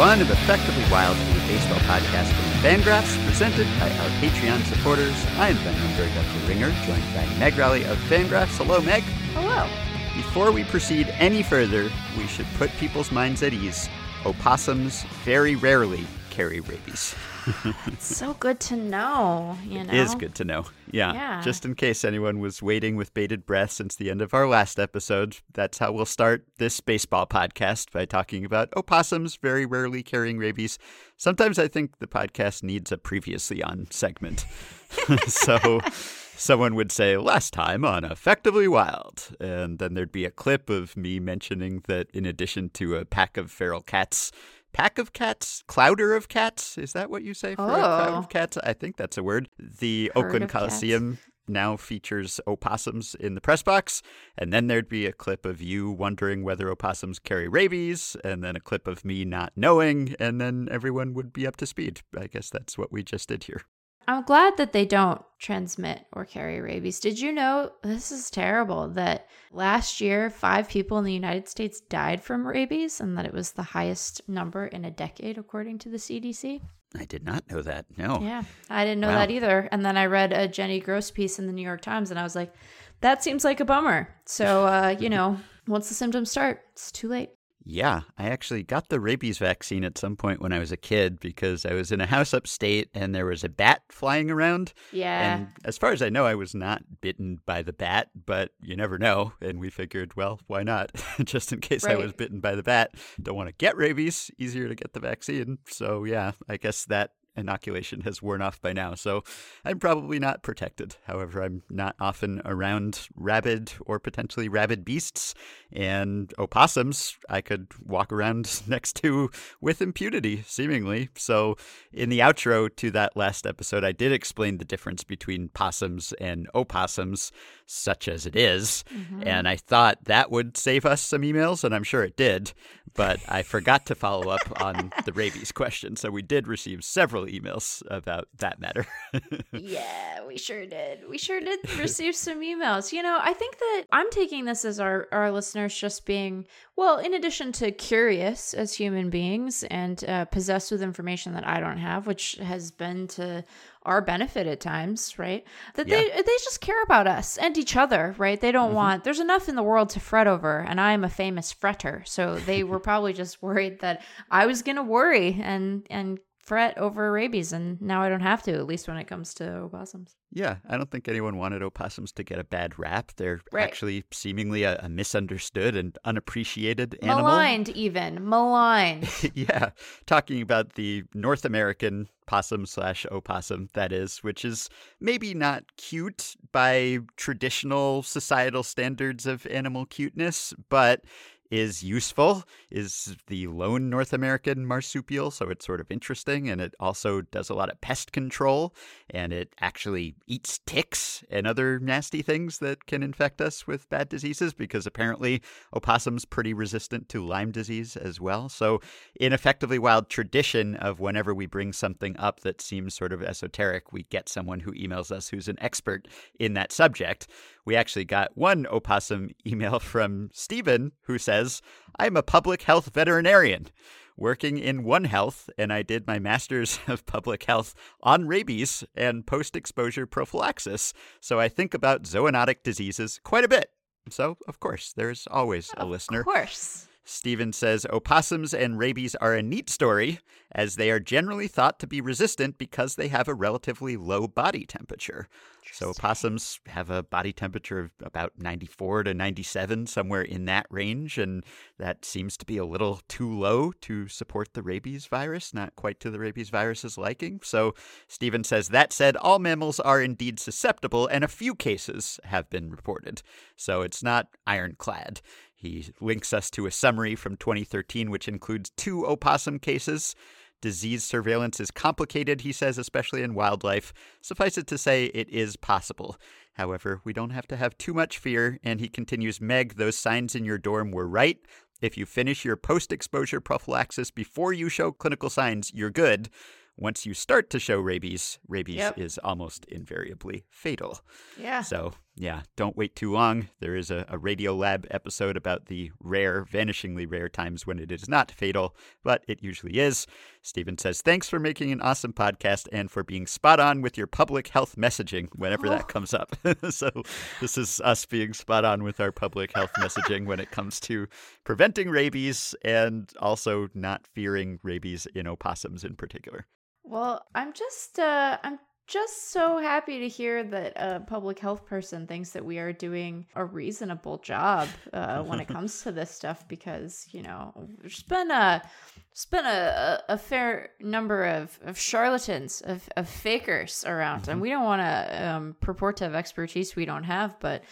1851 of Effectively Wild, a baseball podcast from Fangraphs, presented by our Patreon supporters. I am Ben The Ringer, joined by Meg Rowley of Fangraphs. Hello, Meg. Hello. Before we proceed any further, we should put people's minds at ease. Opossums very rarely carry rabies. it's so good to know, you know. It is good to know. Yeah. Yeah. Just in case anyone was waiting with bated breath since the end of our last episode, that's how we'll start this baseball podcast by talking about opossums very rarely carrying rabies. Sometimes I think the podcast needs a previously on segment. so someone would say last time on effectively wild and then there'd be a clip of me mentioning that in addition to a pack of feral cats pack of cats, clouder of cats. Is that what you say for a crowd Oh. of cats? I think that's a word. The Oakland of cats. Coliseum now features opossums in the press box, and then there'd be a clip of you wondering whether opossums carry rabies, and then a clip of me not knowing, and then everyone would be up to speed. I guess that's what we just did here. I'm glad that they don't transmit or carry rabies. Did you know this is terrible that last year five people in the United States died from rabies and that it was the highest number in a decade according to the CDC? I did not know that. No. Yeah, I didn't know Wow. that either. And then I read a Jenny Gross piece in the New York Times and I was like, that seems like a bummer. So, uh, you know, once the symptoms start, it's too late. Yeah, I actually got the rabies vaccine at some point when I was a kid because I was in a house upstate and there was a bat flying around. Yeah. And as far as I know, I was not bitten by the bat, but you never know. And we figured, well, why not? Just in case I was bitten by the bat. Don't want to get rabies, easier to get the vaccine. So, yeah, I guess that inoculation has worn off by now. So I'm probably not protected. However, I'm not often around rabid or potentially rabid beasts. And opossums, I could walk around next to with impunity, seemingly. So, in the outro to that last episode, I did explain the difference between possums and opossums, such as it is. Mhm. And I thought that would save us some emails, and I'm sure it did. But I forgot to follow up on the rabies question. So, we did receive several emails about that matter. Yeah, we sure did. We sure did receive some emails. You know, I think that I'm taking this as our, our listeners just being, well, in addition to curious as human beings and uh, possessed with information that I don't have, which has been to our benefit at times, right? That they they just care about us and each other, right? They don't want there's enough in the world to fret over, and I am a famous fretter, so they were probably just worried that I was gonna worry and and fret over rabies, and now I don't have to, at least when it comes to opossums. Yeah, I don't think anyone wanted opossums to get a bad rap. They're Right. actually seemingly a, a misunderstood and unappreciated animal. Maligned, even maligned. yeah, talking about the North American possum slash opossum, that is, which is maybe not cute by traditional societal standards of animal cuteness, but is useful, is the lone North American marsupial, so it's sort of interesting, and it also does a lot of pest control, and it actually eats ticks and other nasty things that can infect us with bad diseases, because apparently opossum's pretty resistant to Lyme disease as well. So, in effectively wild tradition of whenever we bring something up that seems sort of esoteric, we get someone who emails us who's an expert in that subject. We actually got one opossum email from Stephen who says, I'm a public health veterinarian working in One Health, and I did my master's of public health on rabies and post exposure prophylaxis. So I think about zoonotic diseases quite a bit. So, of course, there's always a listener. Of course. Steven says opossums and rabies are a neat story, as they are generally thought to be resistant because they have a relatively low body temperature. So opossums have a body temperature of about 94 to 97, somewhere in that range, and that seems to be a little too low to support the rabies virus, not quite to the rabies virus's liking. So Stephen says that said, all mammals are indeed susceptible, and a few cases have been reported. So it's not ironclad. He links us to a summary from 2013, which includes two opossum cases. Disease surveillance is complicated, he says, especially in wildlife. Suffice it to say, it is possible. However, we don't have to have too much fear. And he continues Meg, those signs in your dorm were right. If you finish your post exposure prophylaxis before you show clinical signs, you're good. Once you start to show rabies, rabies Yep. is almost invariably fatal. Yeah. So yeah, don't wait too long. There is a, a Radio Lab episode about the rare, vanishingly rare times when it is not fatal, but it usually is. Stephen says, Thanks for making an awesome podcast and for being spot on with your public health messaging whenever oh. that comes up. so, this is us being spot on with our public health messaging when it comes to preventing rabies and also not fearing rabies in opossums in particular. Well, I'm just uh I'm just so happy to hear that a public health person thinks that we are doing a reasonable job uh, when it comes to this stuff because you know there's been a there's been a, a, fair number of, of charlatans of, of fakers around. And mm-hmm. we don't want to um, purport to have expertise we don't have but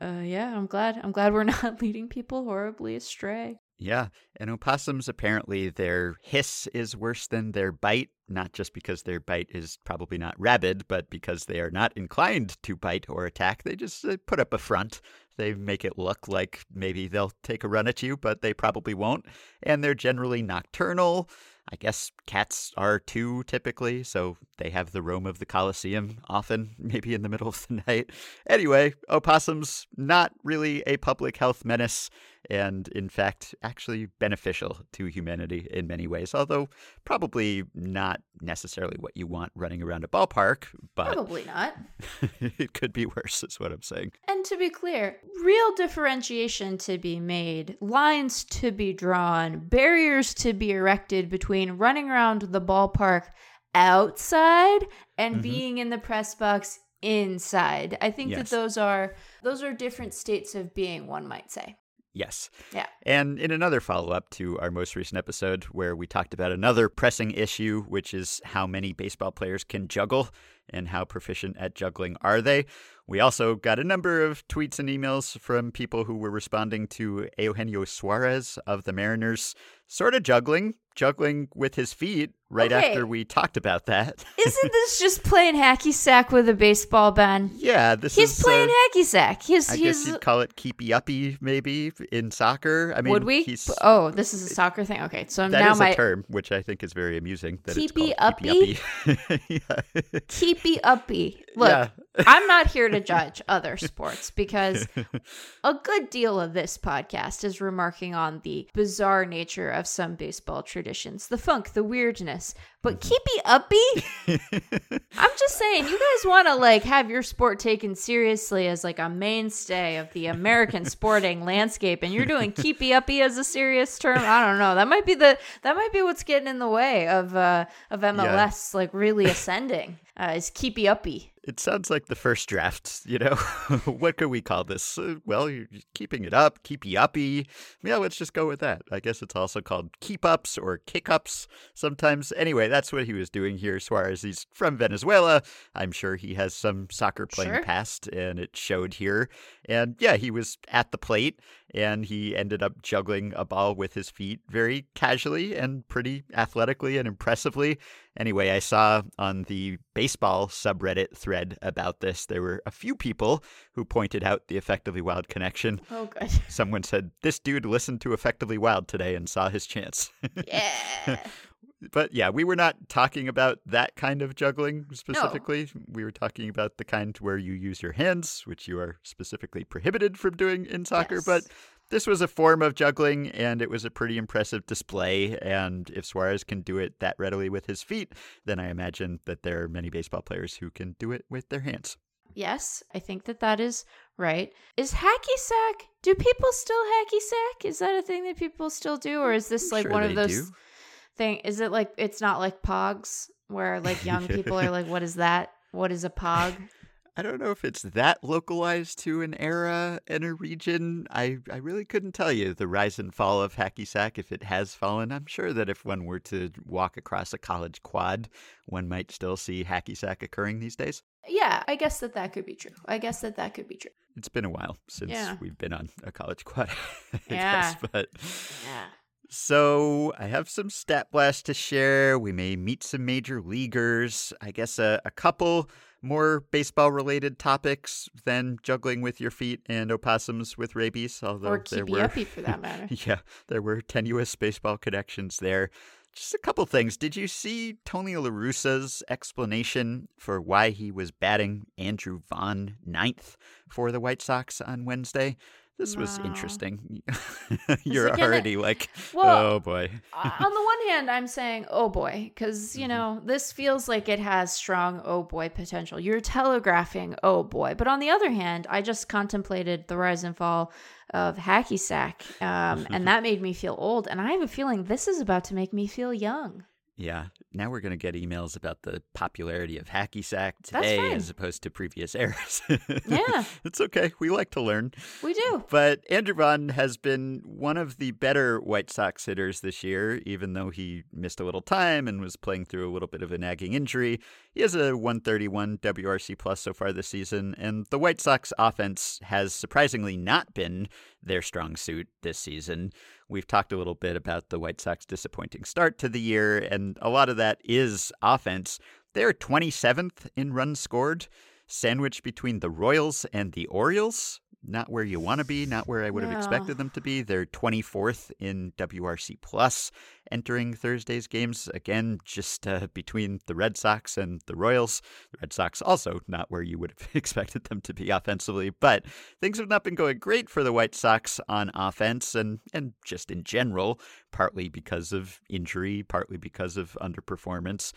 uh, yeah i'm glad i'm glad we're not leading people horribly astray. Yeah, and opossums apparently their hiss is worse than their bite, not just because their bite is probably not rabid, but because they are not inclined to bite or attack. They just uh, put up a front. They make it look like maybe they'll take a run at you, but they probably won't. And they're generally nocturnal. I guess cats are too typically, so they have the roam of the Colosseum often, maybe in the middle of the night. Anyway, opossums, not really a public health menace and in fact actually beneficial to humanity in many ways although probably not necessarily what you want running around a ballpark but probably not it could be worse is what i'm saying and to be clear real differentiation to be made lines to be drawn barriers to be erected between running around the ballpark outside and mm-hmm. being in the press box inside. I think yes. that those are those are different states of being, one might say. Yes. Yeah. And in another follow up to our most recent episode, where we talked about another pressing issue, which is how many baseball players can juggle and how proficient at juggling are they, we also got a number of tweets and emails from people who were responding to Eugenio Suarez of the Mariners, sort of juggling, juggling with his feet right okay. after we talked about that. Isn't this just playing hacky sack with a baseball, Ben? Yeah, this he's is, playing uh, hacky sack. He's, I he's, guess you'd call it keepy uppy, maybe in soccer. I mean, would we? Oh, this is a soccer thing. Okay, so that now is my a term which I think is very amusing. That keepy uppy, keepy uppy. keepy uppy. Look, yeah. I'm not here to judge other sports because a good deal of this podcast is remarking on the bizarre nature of some baseball traditions, the funk, the weirdness. But mm-hmm. keepy uppy, I'm just saying, you guys want to like have your sport taken seriously as like a mainstay of the American sporting landscape, and you're doing keepy uppy as a serious term. I don't know. That might be the that might be what's getting in the way of uh of MLS yeah. like really ascending. Uh, is keepy uppy. It sounds like the first draft, you know? what could we call this? Uh, well, you're keeping it up, keepy uppy. Yeah, let's just go with that. I guess it's also called keep ups or kick ups sometimes. Anyway, that's what he was doing here. Suarez, he's from Venezuela. I'm sure he has some soccer playing sure. past, and it showed here. And yeah, he was at the plate and he ended up juggling a ball with his feet very casually and pretty athletically and impressively. Anyway, I saw on the baseball subreddit thread about this, there were a few people who pointed out the Effectively Wild connection. Oh, good. Someone said, This dude listened to Effectively Wild today and saw his chance. Yeah. but yeah, we were not talking about that kind of juggling specifically. No. We were talking about the kind where you use your hands, which you are specifically prohibited from doing in soccer. Yes. But this was a form of juggling, and it was a pretty impressive display. And if Suarez can do it that readily with his feet, then I imagine that there are many baseball players who can do it with their hands. Yes, I think that that is right. Is hacky sack? Do people still hacky sack? Is that a thing that people still do, or is this like sure one of those? Do thing. Is it like it's not like pogs where like young people are like, what is that? What is a pog? I don't know if it's that localized to an era and a region. I, I really couldn't tell you the rise and fall of hacky sack if it has fallen. I'm sure that if one were to walk across a college quad, one might still see hacky sack occurring these days. Yeah, I guess that that could be true. I guess that that could be true. It's been a while since yeah. we've been on a college quad. yeah. Guess, but yeah. So, I have some stat blasts to share. We may meet some major leaguers. I guess a, a couple more baseball related topics than juggling with your feet and opossums with rabies. Although or there were, for that matter. yeah, there were tenuous baseball connections there. just a couple things. Did you see Tony LaRussa's explanation for why he was batting Andrew Vaughn ninth for the White Sox on Wednesday? This was interesting. You're again, already like, well, oh boy. On the one hand, I'm saying, oh boy, because, you Mhm. know, this feels like it has strong oh boy potential. You're telegraphing oh boy. But on the other hand, I just contemplated the rise and fall of Hacky Sack, um, and that made me feel old. And I have a feeling this is about to make me feel young. Yeah, now we're going to get emails about the popularity of hacky sack today as opposed to previous eras. Yeah. it's okay. We like to learn. We do. But Andrew Vaughn has been one of the better White Sox hitters this year, even though he missed a little time and was playing through a little bit of a nagging injury. He has a 131 WRC plus so far this season, and the White Sox offense has surprisingly not been their strong suit this season. We've talked a little bit about the White Sox disappointing start to the year, and a lot of that is offense. They're 27th in runs scored, sandwiched between the Royals and the Orioles. Not where you want to be, not where I would have expected them to be. They're 24th in WRC plus entering Thursday's games. Again, just uh, between the Red Sox and the Royals. The Red Sox also not where you would have expected them to be offensively, but things have not been going great for the White Sox on offense and, and just in general, partly because of injury, partly because of underperformance.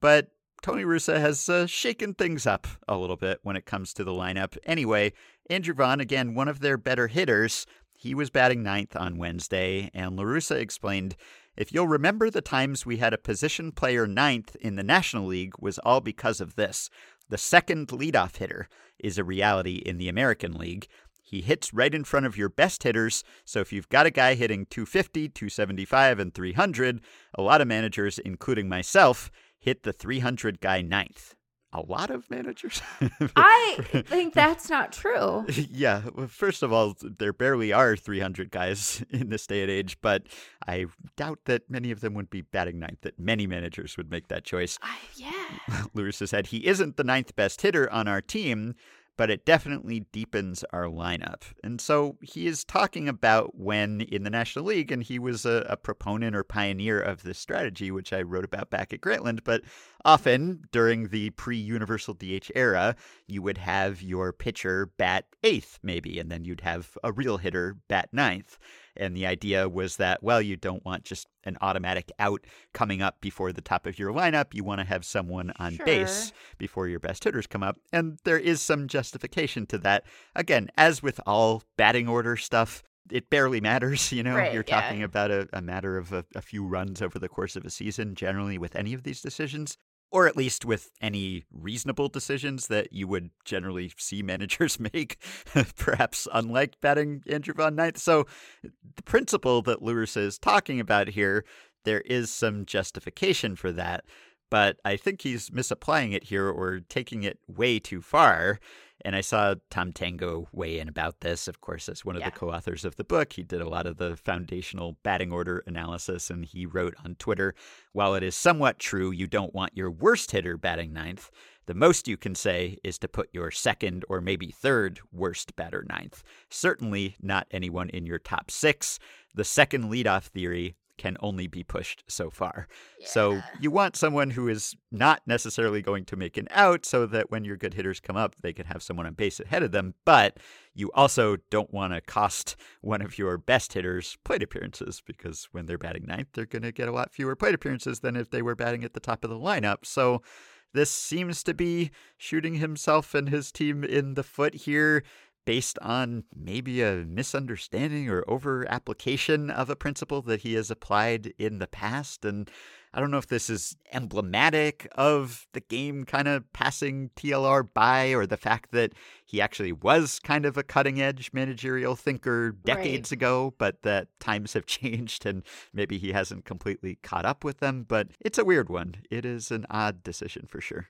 But Tony Russa has uh, shaken things up a little bit when it comes to the lineup. Anyway, Andrew Vaughn, again, one of their better hitters, he was batting ninth on Wednesday, and LaRussa explained if you'll remember the times we had a position player ninth in the National League was all because of this. The second leadoff hitter is a reality in the American League. He hits right in front of your best hitters, so if you've got a guy hitting 250, 275, and 300, a lot of managers, including myself, hit the 300 guy ninth. A lot of managers? I think that's not true. yeah, well, first of all, there barely are 300 guys in this day and age, but I doubt that many of them would be batting ninth, that many managers would make that choice. I, yeah. La Russa has said he isn't the ninth best hitter on our team, but it definitely deepens our lineup. And so he is talking about when in the National League, and he was a, a proponent or pioneer of this strategy, which I wrote about back at Grantland. But often during the pre Universal DH era, you would have your pitcher bat eighth, maybe, and then you'd have a real hitter bat ninth. And the idea was that, well, you don't want just an automatic out coming up before the top of your lineup. You want to have someone on base before your best hitters come up. And there is some justification to that. Again, as with all batting order stuff, it barely matters. You know, Right, you're yeah. talking about a, a matter of a, a few runs over the course of a season, generally with any of these decisions. Or at least with any reasonable decisions that you would generally see managers make, perhaps unlike batting Andrew Vaughn Ninth. So, the principle that La Russa is talking about here, there is some justification for that but I think he's misapplying it here or taking it way too far. And I saw Tom Tango weigh in about this, of course, as one of Yeah. the co authors of the book. He did a lot of the foundational batting order analysis, and he wrote on Twitter While it is somewhat true you don't want your worst hitter batting ninth, the most you can say is to put your second or maybe third worst batter ninth. Certainly not anyone in your top six. The second leadoff theory can only be pushed so far. So you want someone who is not necessarily going to make an out so that when your good hitters come up, they can have someone on base ahead of them. But you also don't want to cost one of your best hitters plate appearances because when they're batting ninth, they're going to get a lot fewer plate appearances than if they were batting at the top of the lineup. So this seems to be shooting himself and his team in the foot here based on maybe a misunderstanding or over application of a principle that he has applied in the past. And I don't know if this is emblematic of the game kind of passing TLR by or the fact that he actually was kind of a cutting edge managerial thinker decades ago, but that times have changed and maybe he hasn't completely caught up with them. But it's a weird one. It is an odd decision for sure.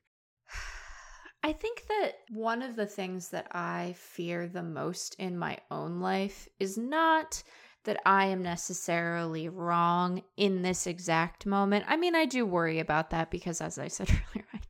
I think that one of the things that I fear the most in my own life is not that I am necessarily wrong in this exact moment. I mean, I do worry about that because, as I said earlier, I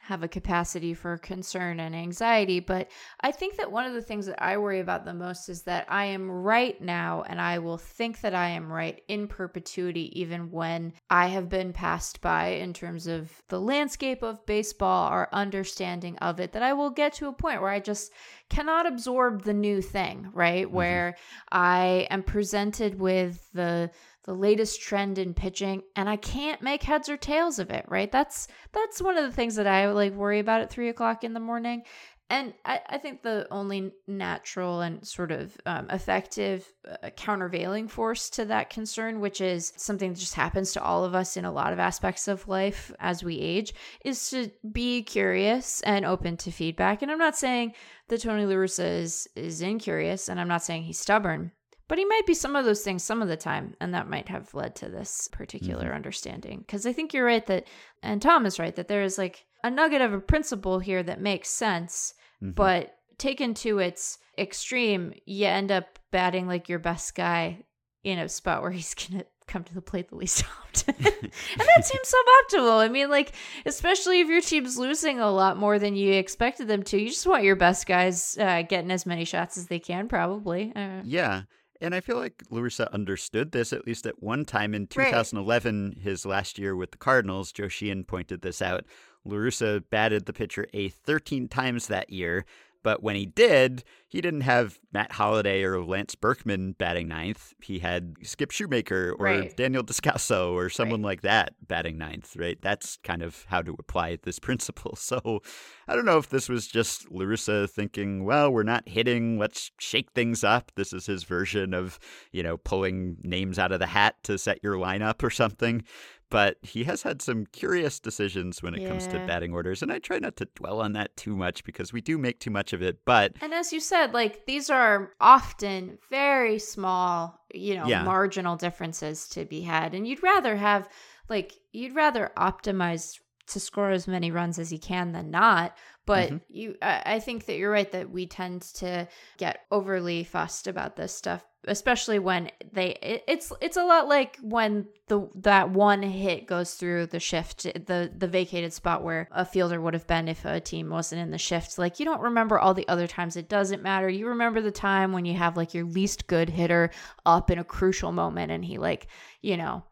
have a capacity for concern and anxiety. But I think that one of the things that I worry about the most is that I am right now and I will think that I am right in perpetuity, even when I have been passed by in terms of the landscape of baseball, our understanding of it, that I will get to a point where I just cannot absorb the new thing, right? Mm-hmm. Where I am presented with the the latest trend in pitching and i can't make heads or tails of it right that's that's one of the things that i like worry about at three o'clock in the morning and I, I think the only natural and sort of um, effective uh, countervailing force to that concern, which is something that just happens to all of us in a lot of aspects of life as we age, is to be curious and open to feedback. And I'm not saying that Tony Russa is, is incurious, and I'm not saying he's stubborn. But he might be some of those things some of the time, and that might have led to this particular mm-hmm. understanding. Because I think you're right that, and Tom is right, that there is like a nugget of a principle here that makes sense, mm-hmm. but taken to its extreme, you end up batting like your best guy in a spot where he's going to come to the plate the least often. and that seems suboptimal. I mean, like, especially if your team's losing a lot more than you expected them to, you just want your best guys uh, getting as many shots as they can, probably. Uh, yeah. And I feel like La Russa understood this at least at one time in 2011, right. his last year with the Cardinals. Joe Sheehan pointed this out. La Russa batted the pitcher a 13 times that year, but when he did, he didn't have Matt Holliday or Lance Berkman batting ninth. He had Skip Schumaker or right. Daniel Descalso or someone right. like that batting ninth, right? That's kind of how to apply this principle. So I don't know if this was just La Russa thinking, well, we're not hitting, let's shake things up. This is his version of, you know, pulling names out of the hat to set your lineup or something but he has had some curious decisions when it yeah. comes to batting orders and i try not to dwell on that too much because we do make too much of it but and as you said like these are often very small you know yeah. marginal differences to be had and you'd rather have like you'd rather optimize to score as many runs as he can than not but mm-hmm. you I, think that you're right that we tend to get overly fussed about this stuff especially when they it, it's it's a lot like when the that one hit goes through the shift the the vacated spot where a fielder would have been if a team wasn't in the shift. Like you don't remember all the other times. It doesn't matter. You remember the time when you have like your least good hitter up in a crucial moment and he like you know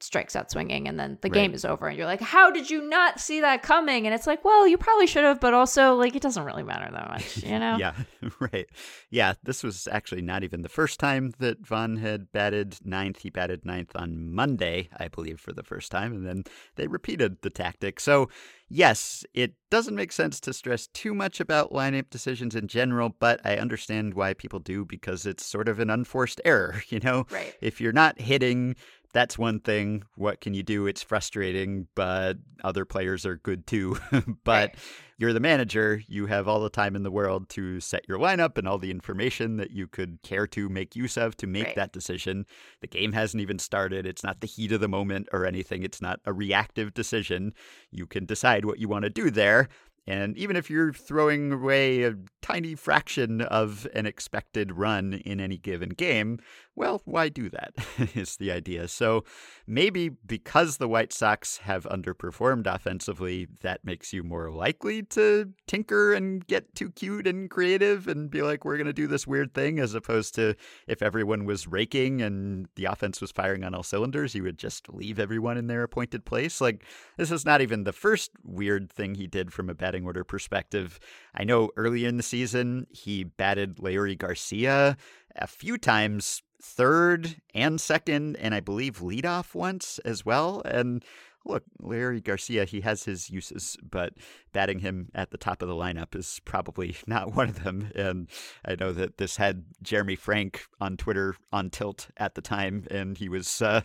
strikes out swinging and then the right. game is over and you're like how did you not see that coming? And it's like well you probably should have but also like it doesn't really matter that much you know? Yeah right. Yeah this was actually not even the first time that Vaughn had batted ninth. He batted ninth on monday i believe for the first time and then they repeated the tactic. So yes it doesn't make sense to stress too much about lineup decisions in general but i understand why people do because it's sort of an unforced error you know? Right. if you're not hitting that's one thing. What can you do? It's frustrating, but other players are good too. but you're the manager. You have all the time in the world to set your lineup and all the information that you could care to make use of to make right. that decision. The game hasn't even started. It's not the heat of the moment or anything. It's not a reactive decision. You can decide what you want to do there. And even if you're throwing away a tiny fraction of an expected run in any given game, well, why do that? is the idea. So maybe because the White Sox have underperformed offensively, that makes you more likely to tinker and get too cute and creative and be like, we're going to do this weird thing, as opposed to if everyone was raking and the offense was firing on all cylinders, you would just leave everyone in their appointed place. Like, this is not even the first weird thing he did from a batting order perspective. I know early in the season, he batted Leury Garcia a few times third and second, and I believe leadoff once as well. And look, Leury Garcia, he has his uses, but batting him at the top of the lineup is probably not one of them. And I know that this had Jeremy Frank on Twitter on tilt at the time, and he was uh,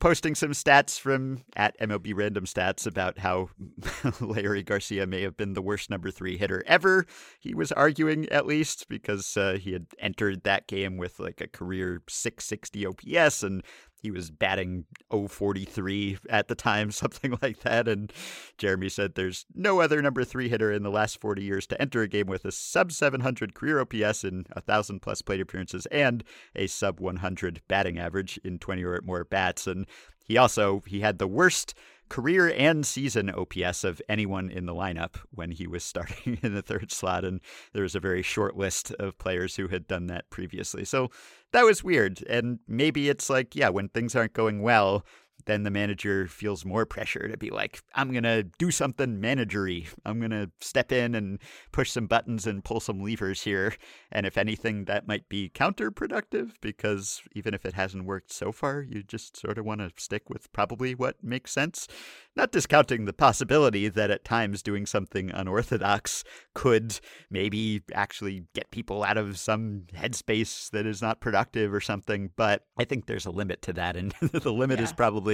posting some stats from at MLB Random Stats about how Leury Garcia may have been the worst number three hitter ever. He was arguing, at least, because uh, he had entered that game with like a career 660 OPS and he was batting 043 at the time, something like that. And Jeremy said there's no other number three hitter in the last 40 years to enter a game with a sub 700 career OPS in 1,000 plus plate appearances and a sub 100 batting average in 20 or more bats. And he also he had the worst career and season OPS of anyone in the lineup when he was starting in the third slot. And there was a very short list of players who had done that previously. So that was weird. And maybe it's like, yeah, when things aren't going well, then the manager feels more pressure to be like, I'm going to do something managery. I'm going to step in and push some buttons and pull some levers here. And if anything, that might be counterproductive because even if it hasn't worked so far, you just sort of want to stick with probably what makes sense. Not discounting the possibility that at times doing something unorthodox could maybe actually get people out of some headspace that is not productive or something, but I think there's a limit to that. And the limit yeah. is probably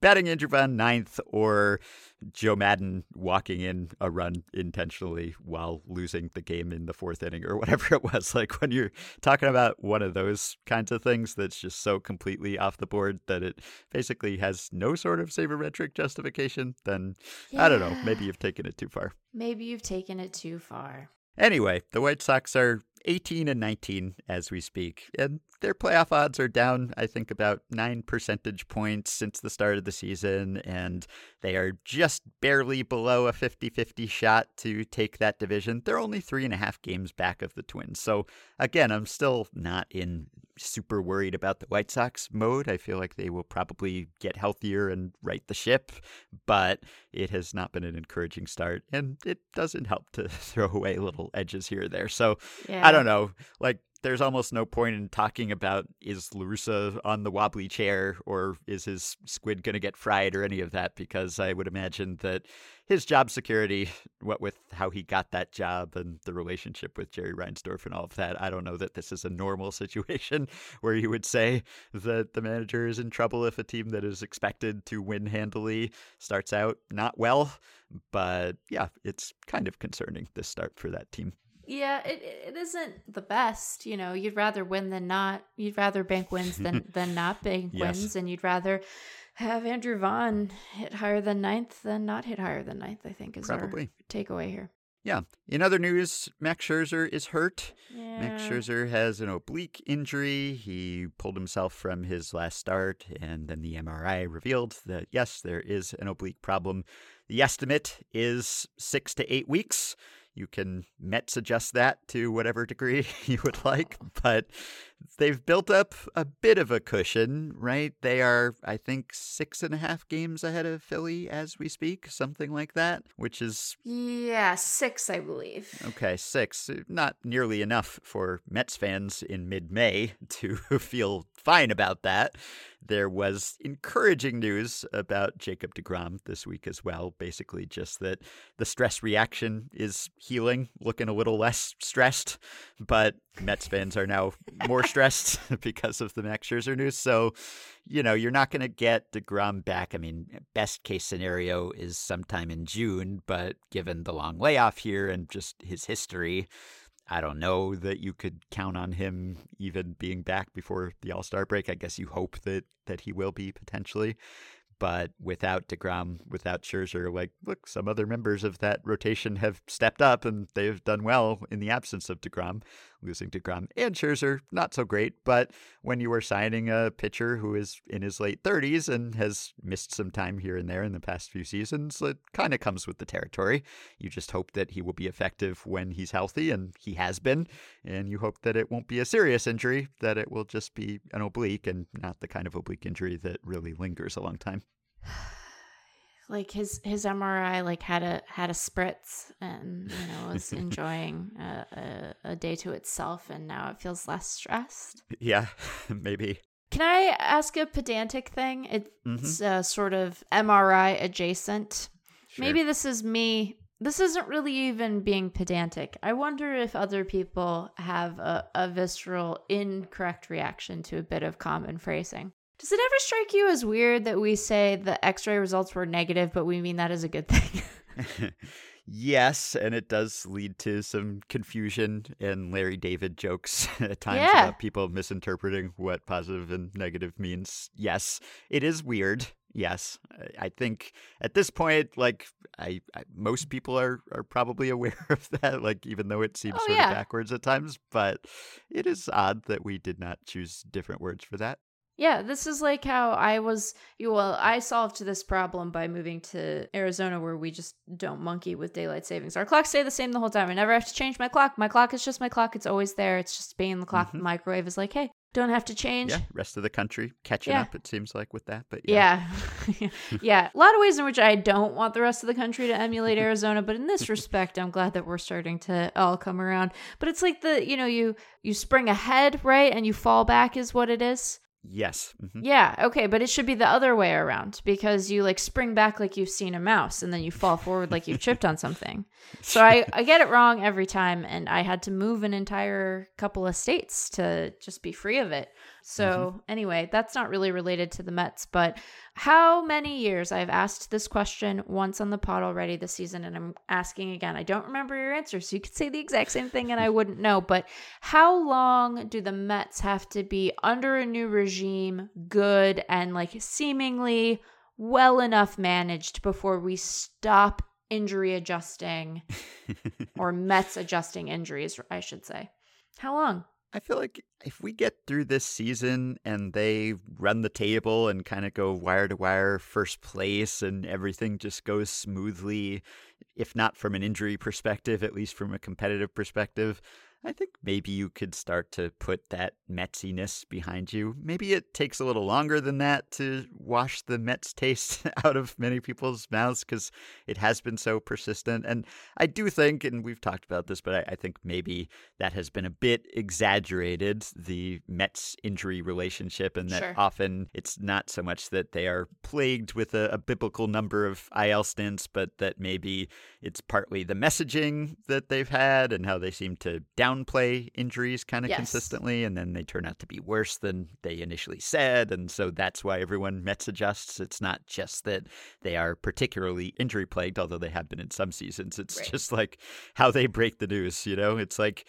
batting Andrew Vaughn ninth or Joe Maddon walking in a run intentionally while losing the game in the fourth inning or whatever it was. Like when you're talking about one of those kinds of things that's just so completely off the board that it basically has no sort of sabermetric justification, then yeah. I don't know. Maybe you've taken it too far. Maybe you've taken it too far. Anyway, the White Sox are 18 and 19 as we speak. And their playoff odds are down, I think, about nine percentage points since the start of the season. And they are just barely below a 50 50 shot to take that division. They're only three and a half games back of the Twins. So, again, I'm still not in super worried about the White Sox mode. I feel like they will probably get healthier and right the ship, but it has not been an encouraging start. And it doesn't help to throw away little edges here or there. So, yeah. I don't know. Like there's almost no point in talking about is La Russa on the wobbly chair or is his squid going to get fried or any of that because I would imagine that his job security, what with how he got that job and the relationship with Jerry Reinsdorf and all of that, I don't know that this is a normal situation where you would say that the manager is in trouble if a team that is expected to win handily starts out not well. But yeah, it's kind of concerning this start for that team. Yeah, it it isn't the best. You know, you'd rather win than not. You'd rather bank wins than than not bank yes. wins, and you'd rather have Andrew Vaughn hit higher than ninth than not hit higher than ninth. I think is probably our takeaway here. Yeah. In other news, Max Scherzer is hurt. Yeah. Max Scherzer has an oblique injury. He pulled himself from his last start, and then the MRI revealed that yes, there is an oblique problem. The estimate is six to eight weeks. You can met suggest that to whatever degree you would like, but they've built up a bit of a cushion, right? They are, I think, six and a half games ahead of Philly as we speak, something like that, which is. Yeah, six, I believe. Okay, six. Uh, not nearly enough for Mets fans in mid May to feel fine about that. There was encouraging news about Jacob DeGrom this week as well. Basically, just that the stress reaction is healing, looking a little less stressed, but Mets fans are now more stressed because of the Max Scherzer news. So, you know, you're not going to get DeGrom back. I mean, best case scenario is sometime in June, but given the long layoff here and just his history, I don't know that you could count on him even being back before the All Star break. I guess you hope that that he will be potentially. But without DeGrom, without Scherzer, like, look, some other members of that rotation have stepped up and they've done well in the absence of DeGrom. Losing DeGrom and Scherzer, not so great. But when you are signing a pitcher who is in his late 30s and has missed some time here and there in the past few seasons, it kind of comes with the territory. You just hope that he will be effective when he's healthy, and he has been. And you hope that it won't be a serious injury, that it will just be an oblique and not the kind of oblique injury that really lingers a long time. like his his MRI like had a had a spritz and you know was enjoying a, a, a, day to itself and now it feels less stressed. Yeah, maybe. Can I ask a pedantic thing? It's mm-hmm. uh, sort of MRI adjacent. Sure. Maybe this is me. This isn't really even being pedantic. I wonder if other people have a, a visceral incorrect reaction to a bit of common phrasing. Does it ever strike you as weird that we say the x ray results were negative, but we mean that as a good thing? yes, and it does lead to some confusion and Larry David jokes at times yeah. about people misinterpreting what positive and negative means. Yes, it is weird. Yes, I think at this point, like I, I most people are are probably aware of that. Like even though it seems oh, sort yeah. of backwards at times, but it is odd that we did not choose different words for that. Yeah, this is like how I was. Well, I solved this problem by moving to Arizona, where we just don't monkey with daylight savings. Our clocks stay the same the whole time. I never have to change my clock. My clock is just my clock. It's always there. It's just being the clock. Mm-hmm. The microwave is like, hey, don't have to change. Yeah, rest of the country catching Yeah. up. It seems like with that, but yeah, Yeah. yeah. A lot of ways in which I don't want the rest of the country to emulate Arizona, but in this respect, I'm glad that we're starting to all come around. But it's like the, you know, you you spring ahead, right? And you fall back is what it is. Yes, mhm. Yeah, okay, but it should be the other way around because you like spring back like you've seen a mouse and then you fall forward like you've tripped on something. So I, I get it wrong every time and I had to move an entire couple of states to just be free of it. Mm-hmm. So anyway, that's not really related to the Mets, but how many years I've asked this question once on the pod already this season and I'm asking again. I don't remember your answer, so you could say the exact same thing and I wouldn't know, but how long do the Mets have to be under a new regime, good and like seemingly well enough managed before we stop injury adjusting or Mets adjusting injuries, I should say? How long? I feel like if we get through this season and they run the table and kind of go wire to wire first place and everything just goes smoothly, if not from an injury perspective, at least from a competitive perspective, I think maybe you could start to put that Metsiness behind you. Maybe it takes a little longer than that to wash the Mets taste out of many people's mouths because it has been so persistent. And I do think, and we've talked about this, but I, I think maybe that has been a bit exaggerated, the Mets injury relationship, and that Sure. often it's not so much that they are plagued with a, a biblical number of IL stints, but that maybe it's partly the messaging that they've had and how they seem to downplay injuries kind of Yes. consistently, and then they turn out to be worse than they initially said, and so that's why everyone Mets adjusts. It's not just that they are particularly injury plagued, although they have been in some seasons. It's Right. just like how they break the news, you know? It's like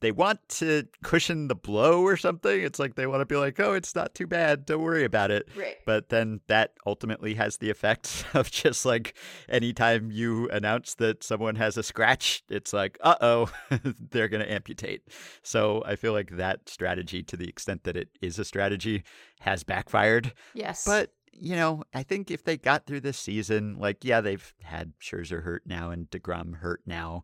they want to cushion the blow or something. It's like they want to be like, oh, it's not too bad. Don't worry about it. Right. But then that ultimately has the effect of just like anytime you announce that someone has a scratch, it's like, uh oh, they're going to amputate. So I feel like that strategy, to the extent that it is a strategy, has backfired. Yes. But you know, I think if they got through this season, like yeah, they've had Scherzer hurt now and Degrom hurt now,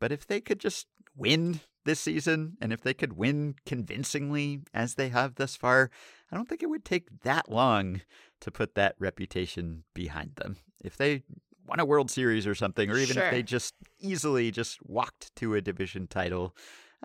but if they could just win this season, and if they could win convincingly as they have thus far, I don't think it would take that long to put that reputation behind them. If they won a World Series or something, or even Sure. if they just easily just walked to a division title,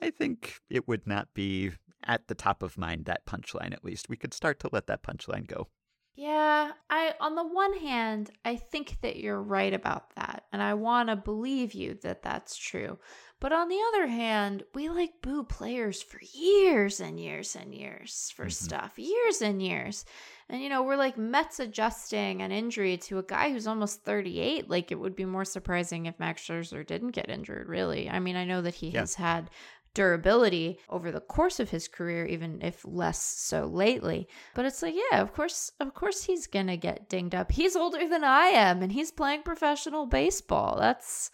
I think it would not be at the top of mind that punchline at least. We could start to let that punchline go. Yeah, I on the one hand, I think that you're right about that, and I want to believe you that that's true. But on the other hand, we like boo players for years and years and years for Mhm. stuff, years and years. And you know, we're like Mets adjusting an injury to a guy who's almost 38. Like it would be more surprising if Max Scherzer didn't get injured, really. I mean, I know that he Yeah. has had durability over the course of his career even if less so lately but it's like yeah of course of course he's gonna get dinged up he's older than i am and he's playing professional baseball that's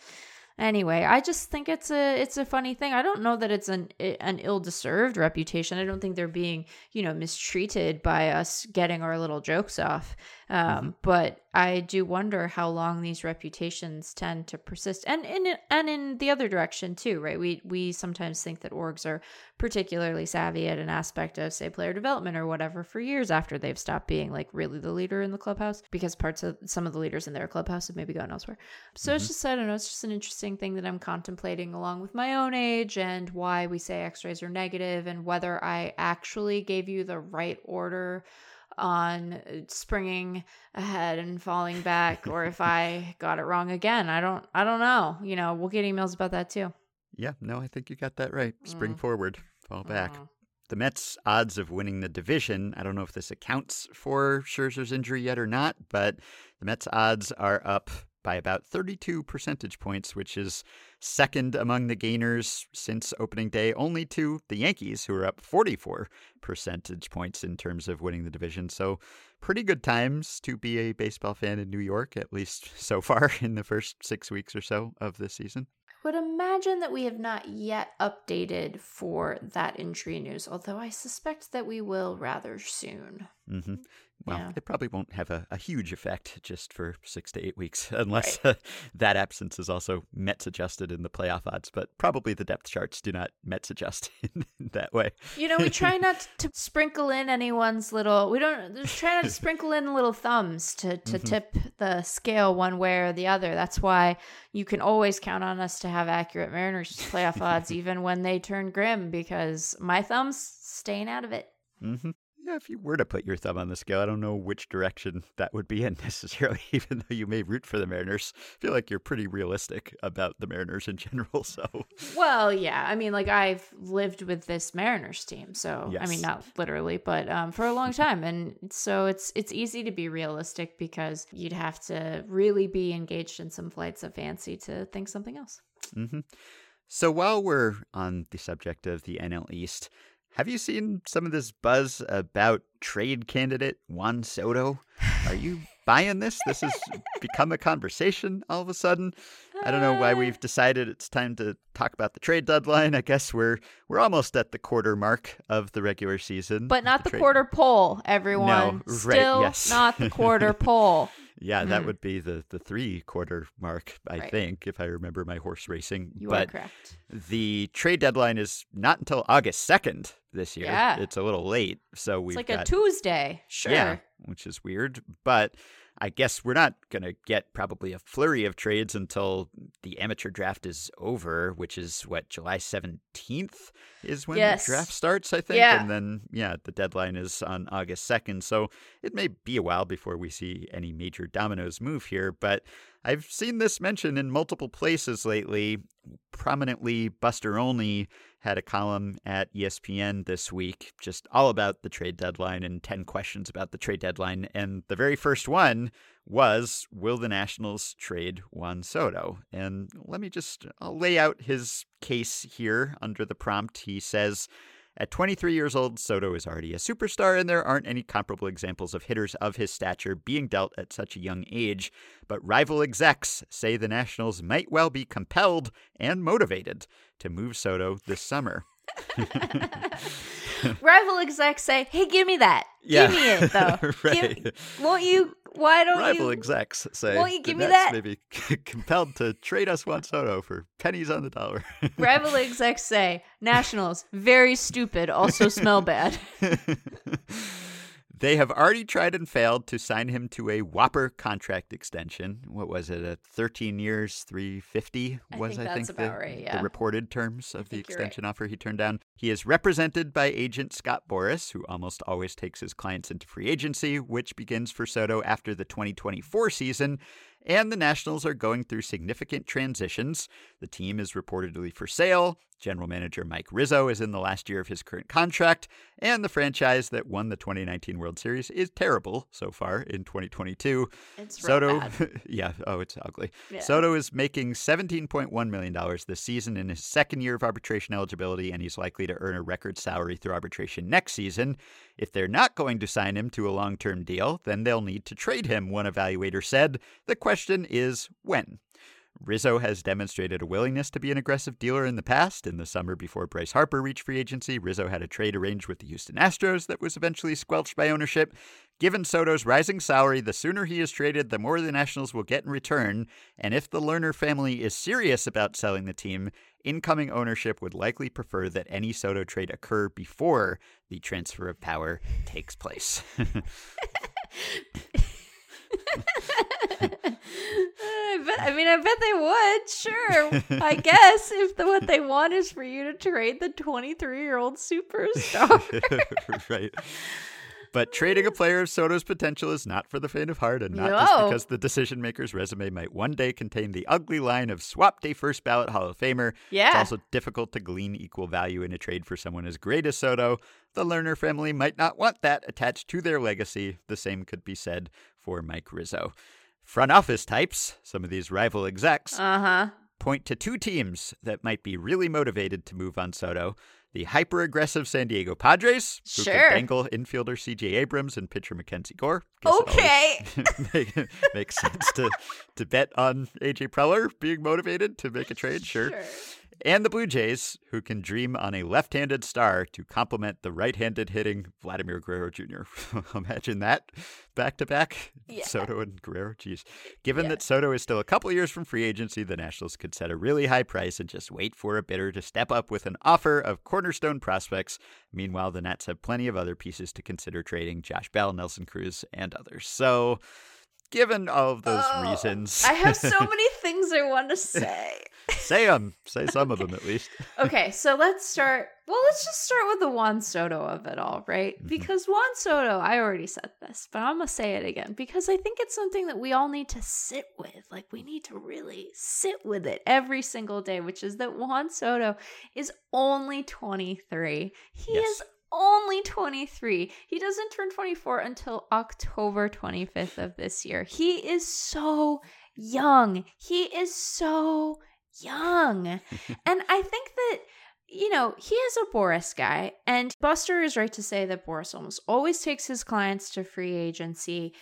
anyway i just think it's a it's a funny thing. I don't know that it's an an ill-deserved reputation. I don't think they're being you know mistreated by us getting our little jokes off. Um, but i do wonder how long these reputations tend to persist and in and in the other direction too right? We we sometimes think that orgs are particularly savvy at an aspect of say player development or whatever for years after they've stopped being like really the leader in the clubhouse because parts of some of the leaders in their clubhouse have maybe gone elsewhere. So it's mm-hmm. just i don't know it's just an interesting thing that i'm contemplating along with my own age and why we say x-rays are negative and whether i actually gave you the right order on uh, springing ahead and falling back or if i got it wrong again i don't i don't know you know we'll get emails about that too Yeah, no, I think you got that right. Spring Mm. forward, fall back. Mm. The Mets' odds of winning the division, I don't know if this accounts for Scherzer's injury yet or not, but the Mets' odds are up by about 32 percentage points, which is second among the gainers since opening day, only to the Yankees, who are up 44 percentage points in terms of winning the division. So, pretty good times to be a baseball fan in New York, at least so far in the first six weeks or so of this season. would imagine that we have not yet updated for that injury news, although I suspect that we will rather soon. Mm-hmm. Well, Yeah. it probably won't have a, a huge effect just for six to eight weeks, unless uh, that absence is also Mets adjusted in the playoff odds. But probably the depth charts do not Mets adjust in that way. You know, we try not to sprinkle in anyone's little. We don't just try not to sprinkle in little thumbs to to tip the scale one way or the other. That's why you can always count on us to have accurate Mariners playoff odds, even when they turn grim, because my thumbs staying out of it. hmm Yeah, if you were to put your thumb on the scale, I don't know which direction that would be in necessarily, even though you may root for the Mariners. I feel like you're pretty realistic about the Mariners in general. So, Well, yeah. I mean, like I've lived with this Mariners team, so I mean, not literally, but um, for a long time, and so it's it's easy to be realistic because you'd have to really be engaged in some flights of fancy to think something else. hmm so while we're on the subject of the NL East, have you seen some of this buzz about trade candidate Juan Soto? Are you buying this? This has become a conversation all of a sudden. I don't know why Uh, we've decided it's time to talk about the trade deadline. I guess we're we're almost at the quarter mark of the regular season. But not the trade- quarter pole, everyone. right, Still yes. not the quarter pole. Yeah, that Mhm. would be the the three quarter mark, I Right. think, if I remember my horse racing. You but are correct. the trade deadline is not until August second this year. Yeah. It's a little late, so we've like got a Tuesday. Sure. yeah, which is weird, but I guess we're not going to get probably a flurry of trades until the amateur draft is over, which is what July 17th is when Yes. the draft starts, I think. Yeah. And then, yeah, the deadline is on August 2nd. So it may be a while before we see any major dominoes move here. But I've seen this mentioned in multiple places lately. Prominently, Buster Olney had a column at ESPN this week just all about the trade deadline and 10 questions about the trade deadline. And the very first one was Will the Nationals trade Juan Soto? And let me just I'll lay out his case here under the prompt. He says, at 23 years old, Soto is already a superstar, and there aren't any comparable examples of hitters of his stature being dealt at such a young age. But rival execs say the Nationals might well be compelled and motivated to move Soto this summer. Rival execs say, "Hey, give me that. Yeah. Give me it, though. right. Give, won't you? Why don't Rival you? execs say Won't you the give me that? may be compelled to trade us Juan Soto for pennies on the dollar. Rival execs say, Nationals very stupid. Also smell bad. they have already tried and failed to sign him to a whopper contract extension. What was it? A 13 years, 350 I was think I think the, right, the reported terms of the you're right. extension offer he turned down. He is represented by agent Scott Boras, who almost always takes his clients into free agency, which begins for Soto after the 2024 season. And the Nationals are going through significant transitions. The team is reportedly for sale. General manager Mike Rizzo is in the last year of his current contract. And the franchise that won the 2019 World Series is terrible so far in 2022. It's Soto, bad. yeah, oh, it's ugly. Yeah. Soto is making $17.1 million this season in his second year of arbitration eligibility, and he's likely to earn a record salary through arbitration next season. If they're not going to sign him to a long term deal, then they'll need to trade him, one evaluator said. The question is when. Rizzo has demonstrated a willingness to be an aggressive dealer in the past. In the summer before Bryce Harper reached free agency, Rizzo had a trade arranged with the Houston Astros that was eventually squelched by ownership. Given Soto's rising salary, the sooner he is traded, the more the Nationals will get in return. And if the Lerner family is serious about selling the team, incoming ownership would likely prefer that any Soto trade occur before the transfer of power takes place. I, bet, I mean, I bet they would. Sure, I guess if the, what they want is for you to trade the 23 year old superstar. right. But trading a player of Soto's potential is not for the faint of heart, and not just because the decision maker's resume might one day contain the ugly line of swapped a first ballot Hall of Famer. Yeah. It's also difficult to glean equal value in a trade for someone as great as Soto. The Lerner family might not want that attached to their legacy. The same could be said for Mike Rizzo. Front office types, some of these rival execs, Uh huh. point to two teams that might be really motivated to move on Soto. the hyper aggressive San Diego Padres, who Sure. could dangle infielder CJ Abrams and pitcher Mackenzie Gore. Okay. make, makes sense to, to bet on AJ Preller being motivated to make a trade, sure. And the Blue Jays, who can dream on a left handed star to complement the right handed hitting Vladimir Guerrero Jr. Imagine that back to back. Soto and Guerrero. Jeez. Given Yeah. that Soto is still a couple years from free agency, the Nationals could set a really high price and just wait for a bidder to step up with an offer of cornerstone prospects. Meanwhile, the Nats have plenty of other pieces to consider trading Josh Bell, Nelson Cruz, and others. So, given all of those Oh, reasons, I have so many things I want to say. say them. Say some of them at least. okay, so let's start. Well, let's just start with the Juan Soto of it all, right? Mhm. Because Juan Soto, I already said this, but I'm going to say it again because I think it's something that we all need to sit with. Like, we need to really sit with it every single day, which is that Juan Soto is only 23. He Yes. is only 23. He doesn't turn 24 until October 25th of this year. He is so young. He is so young. and I think that, you know, he is a Boras guy. And Buster is right to say that Boras almost always takes his clients to free agency.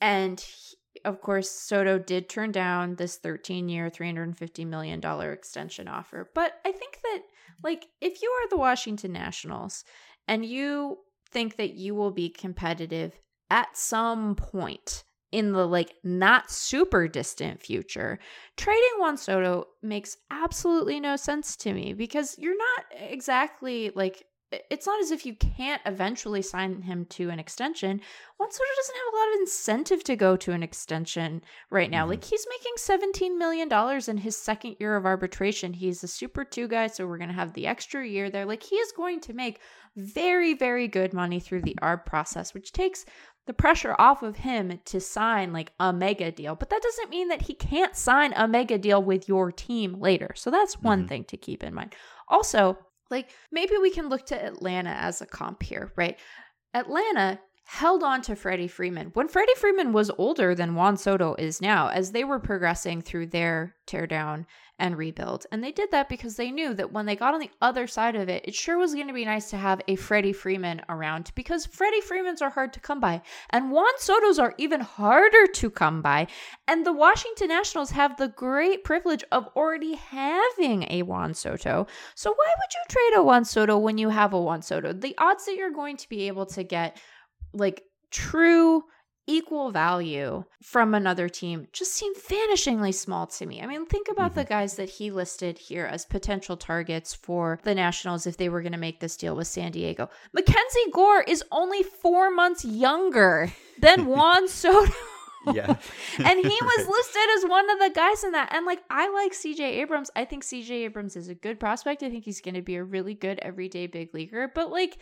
And he- of course, Soto did turn down this 13 year, $350 million extension offer. But I think that, like, if you are the Washington Nationals and you think that you will be competitive at some point in the like not super distant future, trading Juan Soto makes absolutely no sense to me because you're not exactly like it's not as if you can't eventually sign him to an extension. Juan Soto doesn't have a lot of incentive to go to an extension right now. Mhm. Like he's making $17 million in his second year of arbitration. He's a super two guy, so we're gonna have the extra year there. Like he is going to make very, very good money through the ARB process, which takes the pressure off of him to sign like a mega deal. But that doesn't mean that he can't sign a mega deal with your team later. So that's one Mhm. thing to keep in mind. Also, like maybe we can look to Atlanta as a comp here, right? Atlanta held on to Freddie Freeman when Freddie Freeman was older than Juan Soto is now as they were progressing through their teardown and rebuild. And they did that because they knew that when they got on the other side of it, it sure was going to be nice to have a Freddie Freeman around because Freddie Freemans are hard to come by. And Juan Soto's are even harder to come by. And the Washington Nationals have the great privilege of already having a Juan Soto. So why would you trade a Juan Soto when you have a Juan Soto? The odds that you're going to be able to get like true equal value from another team just seem vanishingly small to me. I mean, think about the mm-hmm. guys that he listed here as potential targets for the Nationals if they were going to make this deal with San Diego. Mackenzie Gore is only four months younger than Juan Soto. Yeah. and he was listed as one of the guys in that. And like, I like CJ Abrams. I think CJ Abrams is a good prospect. I think he's going to be a really good everyday big leaguer. But like,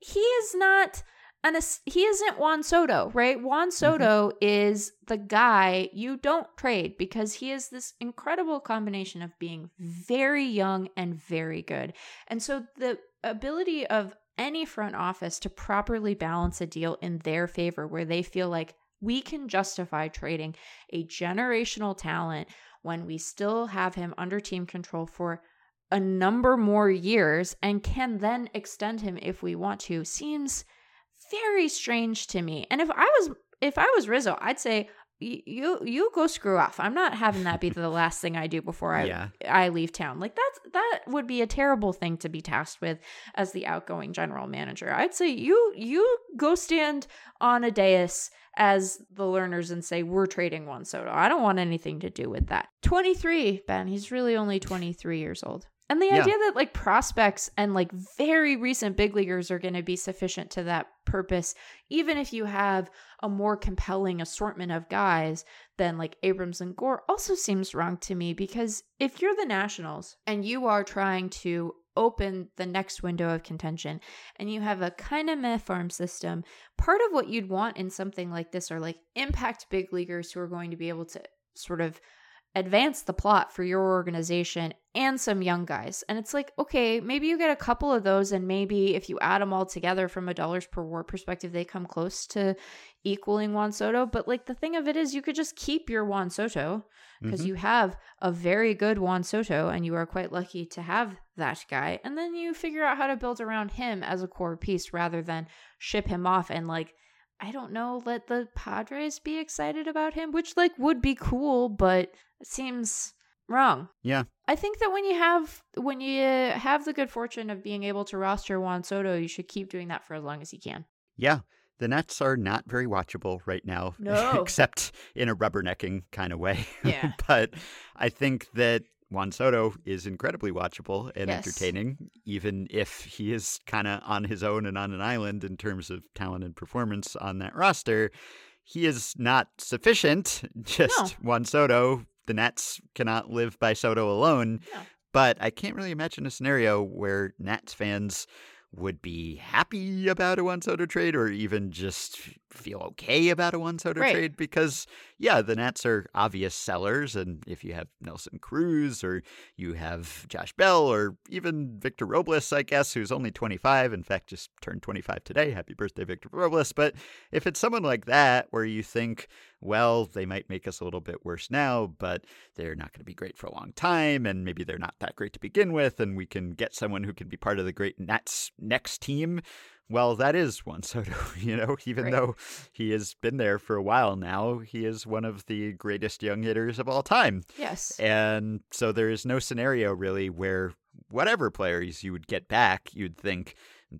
he is not an he isn't Juan Soto, right? Juan mm-hmm. Soto is the guy you don't trade because he is this incredible combination of being very young and very good. And so the ability of any front office to properly balance a deal in their favor where they feel like we can justify trading a generational talent when we still have him under team control for a number more years and can then extend him if we want to seems very strange to me. And if I was if I was Rizzo, I'd say you you go screw off. I'm not having that be the last thing I do before I Yeah. I leave town. Like that's that would be a terrible thing to be tasked with as the outgoing general manager. I'd say you you go stand on a dais as the Lerners and say we're trading Juan Soto. I don't want anything to do with that. 23, Ben. He's really only 23 years old. And the Yeah. idea that like prospects and like very recent big leaguers are going to be sufficient to that purpose, even if you have a more compelling assortment of guys than like Abrams and Gore, also seems wrong to me because if you're the Nationals and you are trying to open the next window of contention and you have a kind of meh farm system, part of what you'd want in something like this are like impact big leaguers who are going to be able to sort of advance the plot for your organization and some young guys. And it's like, okay, maybe you get a couple of those, and maybe if you add them all together from a dollars per war perspective, they come close to equaling Juan Soto. But like the thing of it is, you could just keep your Juan Soto because mm-hmm. you have a very good Juan Soto, and you are quite lucky to have that guy. And then you figure out how to build around him as a core piece rather than ship him off and like. I don't know, let the Padres be excited about him, which like would be cool, but it seems wrong. Yeah. I think that when you have when you have the good fortune of being able to roster Juan Soto, you should keep doing that for as long as you can. Yeah. The Nats are not very watchable right now, no. except in a rubbernecking kind of way. Yeah. but I think that Juan Soto is incredibly watchable and yes. entertaining, even if he is kind of on his own and on an island in terms of talent and performance on that roster. He is not sufficient. Just no. Juan Soto the Nats cannot live by Soto alone. Yeah. But I can't really imagine a scenario where Nats fans would be happy about a Juan Soto trade or even just feel okay about a Juan Soto right. trade because, yeah, the Nats are obvious sellers. And if you have Nelson Cruz or you have Josh Bell or even Victor Robles, I guess, who's only 25, in fact, just turned 25 today. Happy birthday, Victor Robles. But if it's someone like that where you think, well, they might make us a little bit worse now, but they're not going to be great for a long time. And maybe they're not that great to begin with. And we can get someone who can be part of the great Nats next team well, that is Juan Soto. You know, even right. though he has been there for a while now, he is one of the greatest young hitters of all time. Yes. And so there is no scenario really where whatever players you would get back, you'd think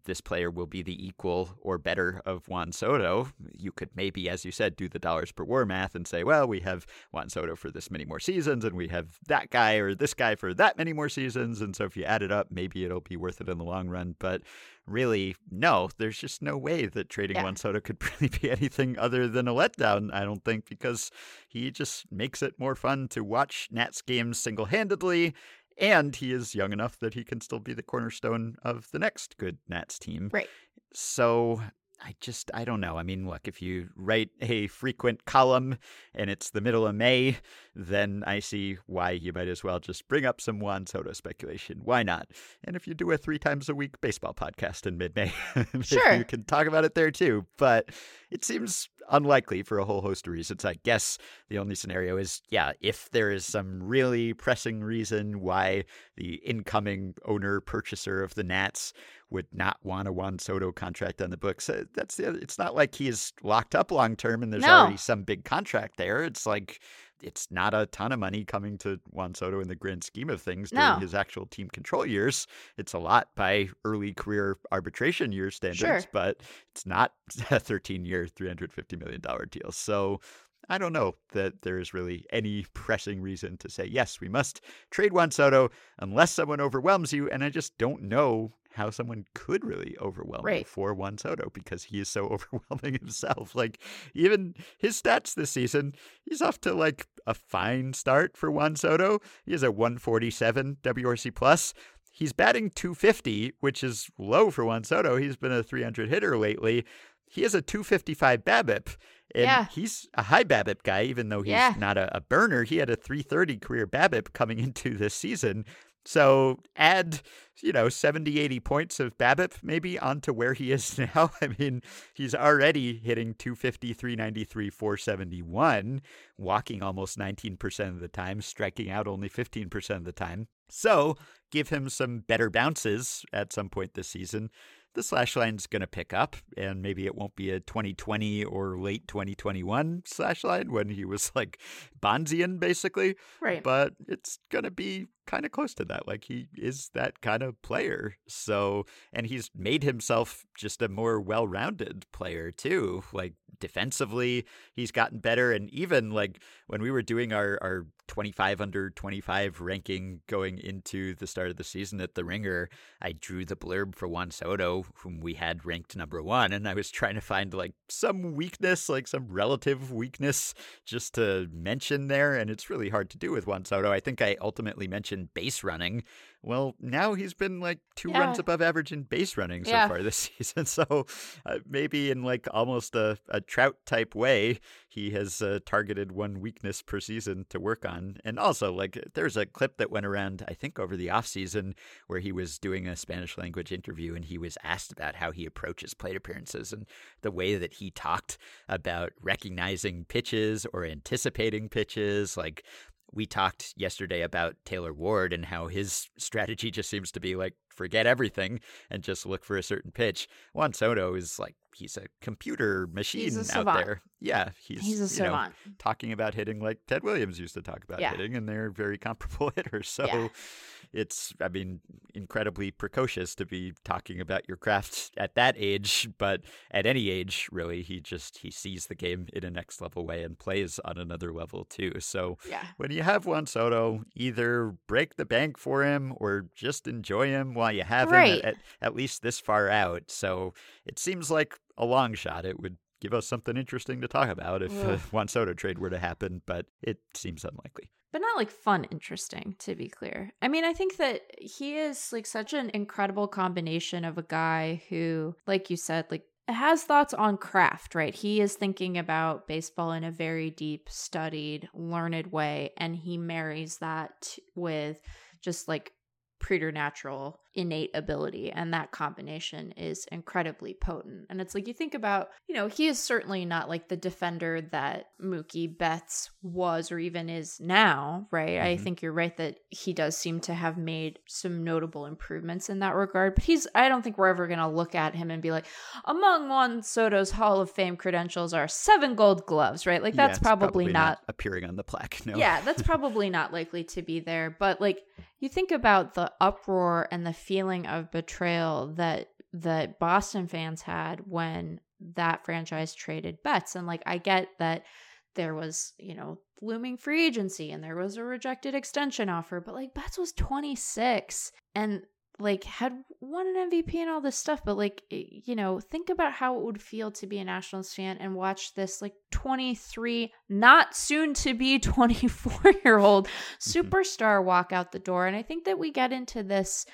this player will be the equal or better of Juan Soto. You could maybe, as you said, do the dollars per war math and say, well, we have Juan Soto for this many more seasons, and we have that guy or this guy for that many more seasons. And so if you add it up, maybe it'll be worth it in the long run. But really, no, there's just no way that trading yeah. Juan Soto could really be anything other than a letdown, I don't think, because he just makes it more fun to watch Nats games single handedly and he is young enough that he can still be the cornerstone of the next good Nats team. Right. So I just, I don't know. I mean, look, if you write a frequent column and it's the middle of May, then I see why you might as well just bring up some Juan Soto speculation. Why not? And if you do a three times a week baseball podcast in mid May, sure. you can talk about it there too. But it seems unlikely for a whole host of reasons. I guess the only scenario is, yeah, if there is some really pressing reason why the incoming owner purchaser of the Nats would not want a Juan Soto contract on the books. Uh, that's. It's not like he is locked up long term and there's no. already some big contract there. It's like it's not a ton of money coming to Juan Soto in the grand scheme of things during no. his actual team control years. It's a lot by early career arbitration year standards, sure. but it's not a 13 year, $350 million deal. So I don't know that there is really any pressing reason to say, yes, we must trade Juan Soto unless someone overwhelms you. And I just don't know how someone could really overwhelm right. for Juan Soto because he is so overwhelming himself. Like even his stats this season, he's off to like a fine start for Juan Soto. He has a 147 WRC plus. He's batting 250, which is low for Juan Soto. He's been a 300 hitter lately. He has a 255 BABIP. And yeah. he's a high BABIP guy, even though he's yeah. not a, a burner. He had a 330 career BABIP coming into this season. So add, you know, 70, 80 points of BABIP maybe onto where he is now. I mean, he's already hitting 250, 393, 471, walking almost 19% of the time, striking out only 15% of the time. So give him some better bounces at some point this season the slash line's going to pick up, and maybe it won't be a 2020 or late 2021 slash line when he was like Bondsian, basically. Right. But it's going to be kind of close to that. Like he is that kind of player. So, and he's made himself just a more well rounded player too. Like defensively, he's gotten better. And even like when we were doing our, our 25 under 25 ranking going into the start of the season at the Ringer, I drew the blurb for Juan Soto, whom we had ranked number one. And I was trying to find like some weakness, like some relative weakness just to mention there. And it's really hard to do with Juan Soto. I think I ultimately mentioned base running. Well, now he's been like two Yeah. runs above average in base running so Yeah. far this season. So uh, maybe in like almost a, a Trout type way, he has uh, targeted one weakness per season to work on. And also, like, there's a clip that went around, I think, over the offseason where he was doing a Spanish language interview and he was asked about how he approaches plate appearances and the way that he talked about recognizing pitches or anticipating pitches. Like, we talked yesterday about Taylor Ward and how his strategy just seems to be like forget everything and just look for a certain pitch. Juan Soto is like he's a computer machine out savant. there. Yeah, he's He's a you know, savant. talking about hitting like Ted Williams used to talk about Yeah. hitting, and they're very comparable hitters. So Yeah. It's, I mean, incredibly precocious to be talking about your craft at that age, but at any age, really, he just he sees the game in a next level way and plays on another level too. So Yeah. when you have Juan Soto, either break the bank for him or just enjoy him while you have Right. him at, at least this far out. So it seems like a long shot. It would give us something interesting to talk about if a Ugh. Juan Soto trade were to happen, but it seems unlikely. but not like fun interesting to be clear i mean i think that he is like such an incredible combination of a guy who like you said like has thoughts on craft right he is thinking about baseball in a very deep studied learned way and he marries that with just like preternatural innate ability and that combination is incredibly potent and it's like you think about you know he is certainly not like the defender that Mookie Betts was or even is now right I Mhm. think you're right that he does seem to have made some notable improvements in that regard but he's I don't think we're ever going to look at him and be like among Juan Soto's Hall of Fame credentials are seven gold gloves right like Yeah, that's it's probably, not appearing on the plaque. No. yeah, that's probably not likely to be there. But like you think about the uproar and the feeling of betrayal that that Boston fans had when that franchise traded Betts. And like I get that there was, you know, looming free agency and there was a rejected extension offer, but like Betts was 26 and like had won an MVP and all this stuff, but like you know, think about how it would feel to be a Nationals fan and watch this like 23, not soon to be 24 year old mm-hmm. superstar walk out the door. And I think that we get into this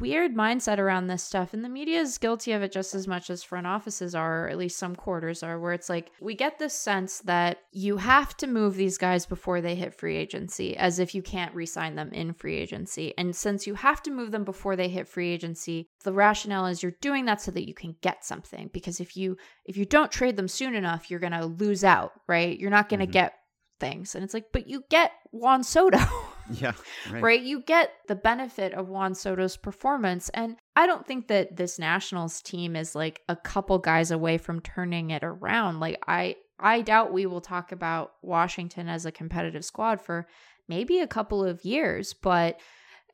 weird mindset around this stuff and the media is guilty of it just as much as front offices are or at least some quarters are where it's like we get this sense that you have to move these guys before they hit free agency as if you can't re-sign them in free agency. And since you have to move them before they hit free agency the rationale is you're doing that so that you can get something because if you if you don't trade them soon enough you're going to lose out right? You're not going to Mhm. get things. And it's like but you get Juan Soto Yeah. Right. right. You get the benefit of Juan Soto's performance. And I don't think that this Nationals team is like a couple guys away from turning it around. Like I I doubt we will talk about Washington as a competitive squad for maybe a couple of years, but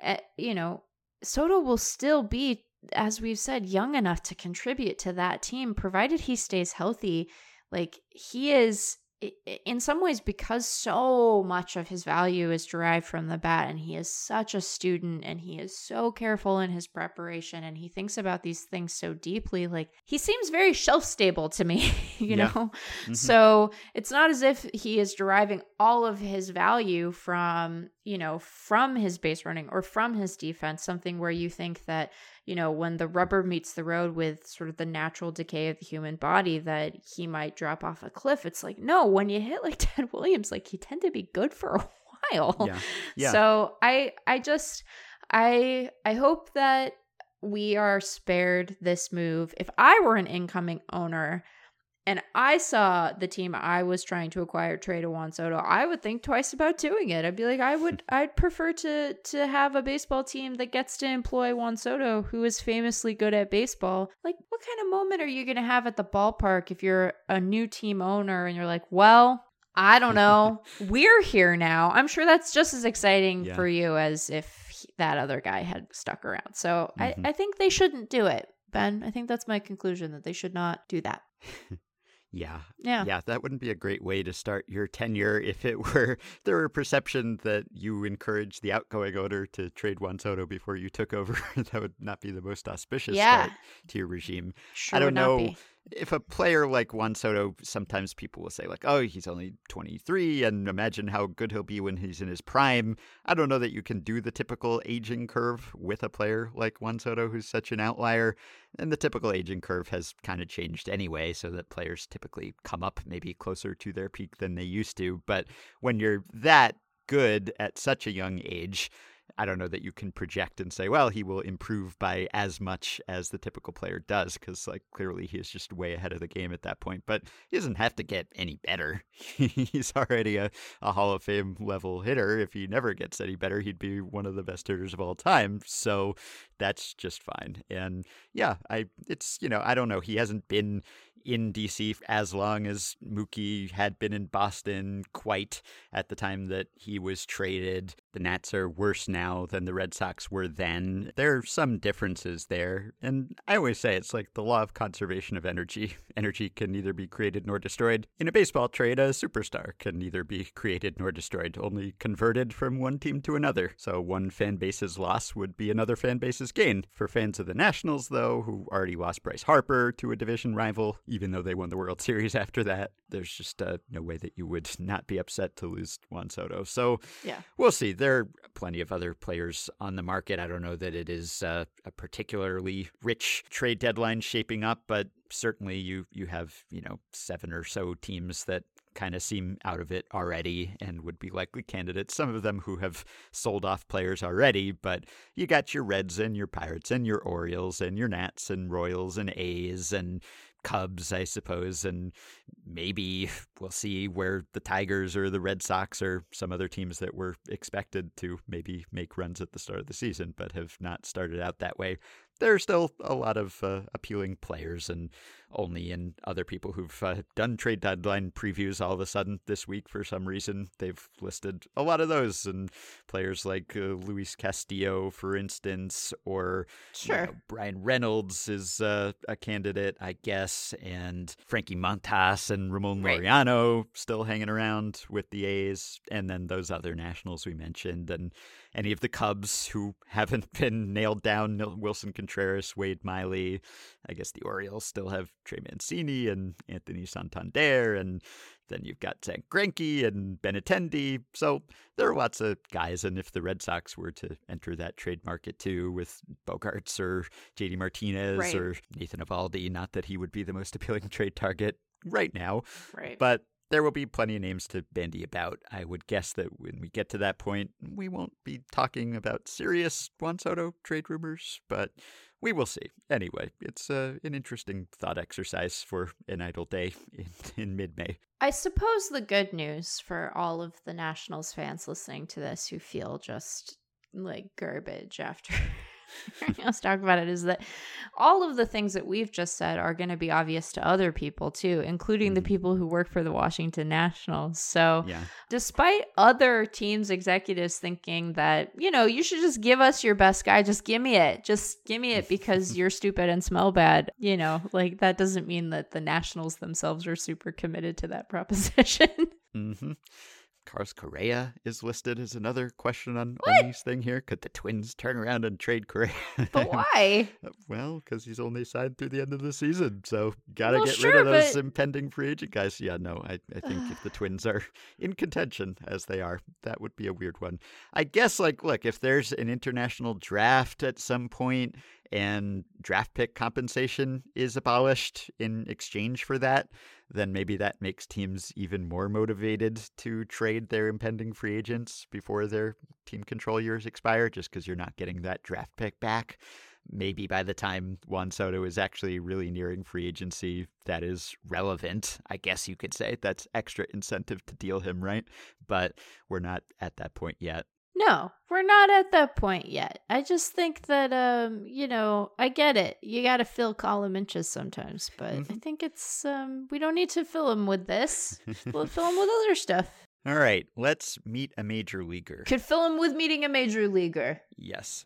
uh, you know, Soto will still be as we've said young enough to contribute to that team provided he stays healthy. Like he is in some ways because so much of his value is derived from the bat and he is such a student and he is so careful in his preparation and he thinks about these things so deeply like he seems very shelf stable to me you Yeah. know Mhm. so it's not as if he is deriving all of his value from, you know, from his base running or from his defense, something where you think that, you know, when the rubber meets the road with sort of the natural decay of the human body, that he might drop off a cliff. It's like, no, when you hit like Ted Williams, like you tend to be good for a while. Yeah. Yeah. So I I just I I hope that we are spared this move. If I were an incoming owner and I saw the team I was trying to acquire trade a Juan Soto, I would think twice about doing it. I'd be like, I would I'd prefer to to have a baseball team that gets to employ Juan Soto, who is famously good at baseball. Like, what kind of moment are you gonna have at the ballpark if you're a new team owner and you're like, well, I don't know. We're here now. I'm sure that's just as exciting Yeah. for you as if he- that other guy had stuck around. So Mhm. I, I think they shouldn't do it, Ben. I think that's my conclusion that they should not do that. Yeah. Yeah. Yeah, that wouldn't be a great way to start your tenure if it were there were perception that you encouraged the outgoing owner to trade Juan Soto before you took over. that would not be the most auspicious Yeah. start to your regime. Sure I don't know be. If a player like Juan Soto, sometimes people will say, like, oh, he's only 23, and imagine how good he'll be when he's in his prime. I don't know that you can do the typical aging curve with a player like Juan Soto, who's such an outlier. And the typical aging curve has kind of changed anyway, so that players typically come up maybe closer to their peak than they used to. But when you're that good at such a young age, I don't know that you can project and say, well, he will improve by as much as the typical player does, because like clearly he is just way ahead of the game at that point. But he doesn't have to get any better. He's already a, a Hall of Fame level hitter. If he never gets any better, he'd be one of the best hitters of all time. So that's just fine. And yeah, I it's you know I don't know. He hasn't been in DC as long as Mookie had been in Boston quite at the time that he was traded. The Nats are worse now than the Red Sox were then. There are some differences there. And I always say it's like the law of conservation of energy. Energy can neither be created nor destroyed. In a baseball trade, a superstar can neither be created nor destroyed, only converted from one team to another. So one fan base's loss would be another fan base's gain. For fans of the Nationals, though, who already lost Bryce Harper to a division rival, even though they won the World Series after that, there's just uh, no way that you would not be upset to lose Juan Soto. So yeah. we'll see. There are plenty of other players on the market. I don't know that it is uh, a particularly rich trade deadline shaping up, but certainly you you have you know seven or so teams that kind of seem out of it already and would be likely candidates. Some of them who have sold off players already, but you got your Reds and your Pirates and your Orioles and your Nats and Royals and A's and Cubs, I suppose, and maybe we'll see where the Tigers or the Red Sox or some other teams that were expected to maybe make runs at the start of the season but have not started out that way there are still a lot of uh, appealing players, and only in other people who've uh, done trade deadline previews all of a sudden this week for some reason they've listed a lot of those and players like uh, Luis Castillo, for instance, or sure. You know, Bryan Reynolds is uh, a candidate, I guess, and Frankie Montas and Ramon right. Laureano still hanging around with the A's, and then those other nationals we mentioned, and any of the Cubs who haven't been nailed down Willson Contreras, Wade Miley. I guess the Orioles still have Trey Mancini and Anthony Santander, and then you've got Zack Greinke and Benintendi. So there are lots of guys, and if the Red Sox were to enter that trade market too with Bogaerts or JD Martinez right. or Nathan Eovaldi, not that he would be the most appealing trade target right now, right. but there will be plenty of names to bandy about. I would guess that when we get to that point, we won't be talking about serious Juan Soto trade rumors, but we will see. Anyway, it's uh, an interesting thought exercise for an idle day in, in mid May. I suppose the good news for all of the Nationals fans listening to this who feel just like garbage after let's talk about it is that all of the things that we've just said are going to be obvious to other people too, including mm-hmm. the people who work for the Washington Nationals. So, yeah. despite other teams' executives thinking that, you know, you should just give us your best guy, just give me it, just give me it because you're stupid and smell bad, you know, like that doesn't mean that the Nationals themselves are super committed to that proposition. mm-hmm. Carlos Correa is listed as another question on what? Olney's thing here. Could the Twins turn around and trade Correa? But uh, why? well, because he's only signed through the end of the season, so gotta well, get sure, rid of those but... impending free agent guys. Yeah, no, I, I think if the Twins are in contention as they are, that would be a weird one. I guess, like, look, if there's an international draft at some point and draft pick compensation is abolished in exchange for that, then maybe that makes teams even more motivated to trade their impending free agents before their team control years expire, just because you're not getting that draft pick back. Maybe by the time Juan Soto is actually really nearing free agency, that is relevant. I guess you could say that's extra incentive to deal him, right? But we're not at that point yet. No, we're not at that point yet. I just think that um, you know, I get it. You got to fill column inches sometimes, but mm-hmm. I think it's um we don't need to fill them with this. we'll fill them with other stuff. All right, let's meet a major leaguer. Could fill them with meeting a major leaguer. Yes.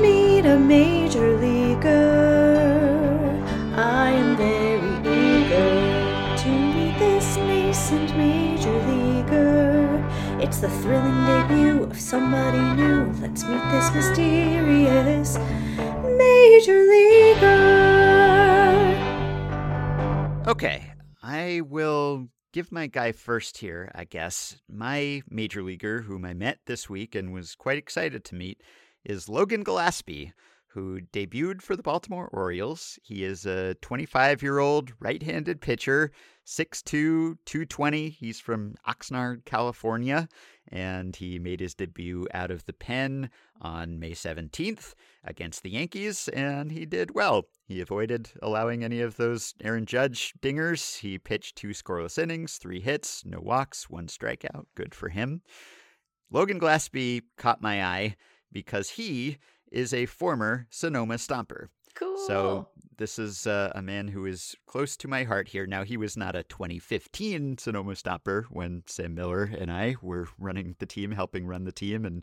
Meet a major leaguer. The thrilling debut of somebody new. Let's meet this mysterious Major Leaguer. Okay, I will give my guy first here, I guess. My major leaguer, whom I met this week and was quite excited to meet, is Logan Gillespie, who debuted for the Baltimore Orioles. He is a 25 year old right handed pitcher, 6'2, 220. He's from Oxnard, California, and he made his debut out of the pen on May 17th against the Yankees, and he did well. He avoided allowing any of those Aaron Judge dingers. He pitched two scoreless innings, three hits, no walks, one strikeout. Good for him. Logan Gillespie caught my eye because he is a former Sonoma Stomper. Cool. So this is uh, a man who is close to my heart here. Now he was not a 2015 Sonoma Stomper when Sam Miller and I were running the team, helping run the team, and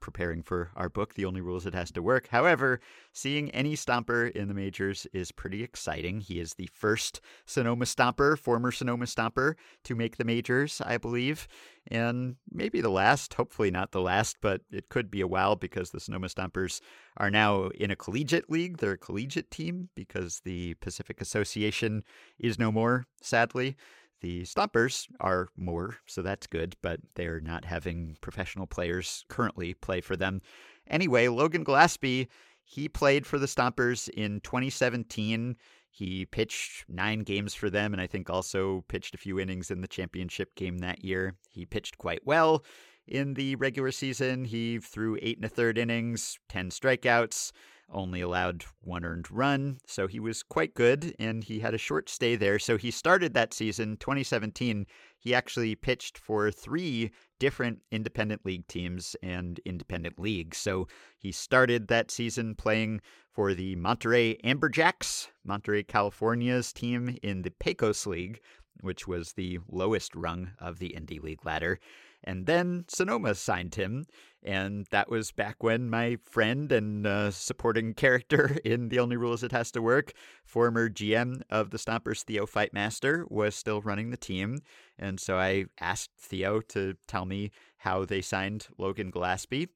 preparing for our book, The Only Rule Is It Has to Work. However, seeing any Stomper in the majors is pretty exciting. He is the first Sonoma Stomper, former Sonoma Stomper, to make the majors, I believe. And maybe the last, hopefully not the last, but it could be a while because the Sonoma Stompers are now in a collegiate league. They're a collegiate team because the Pacific Association is no more, sadly. The Stompers are more, so that's good, but they're not having professional players currently play for them. Anyway, Logan Gillespie, he played for the Stompers in 2017. He pitched nine games for them, and I think also pitched a few innings in the championship game that year. He pitched quite well in the regular season. He threw eight and a third innings, 10 strikeouts only allowed one earned run, so he was quite good and he had a short stay there. So he started that season, 2017. He actually pitched for three different independent league teams and independent leagues. So he started that season playing for the Monterey Amberjacks, Monterey, California's team in the Pecos League, which was the lowest rung of the Indie League ladder. And then Sonoma signed him, and that was back when my friend and uh, supporting character in The Only Rule Is It Has to Work, former GM of the Stompers, Theo Fightmaster, was still running the team. And so I asked Theo to tell me how they signed Logan Gillespie.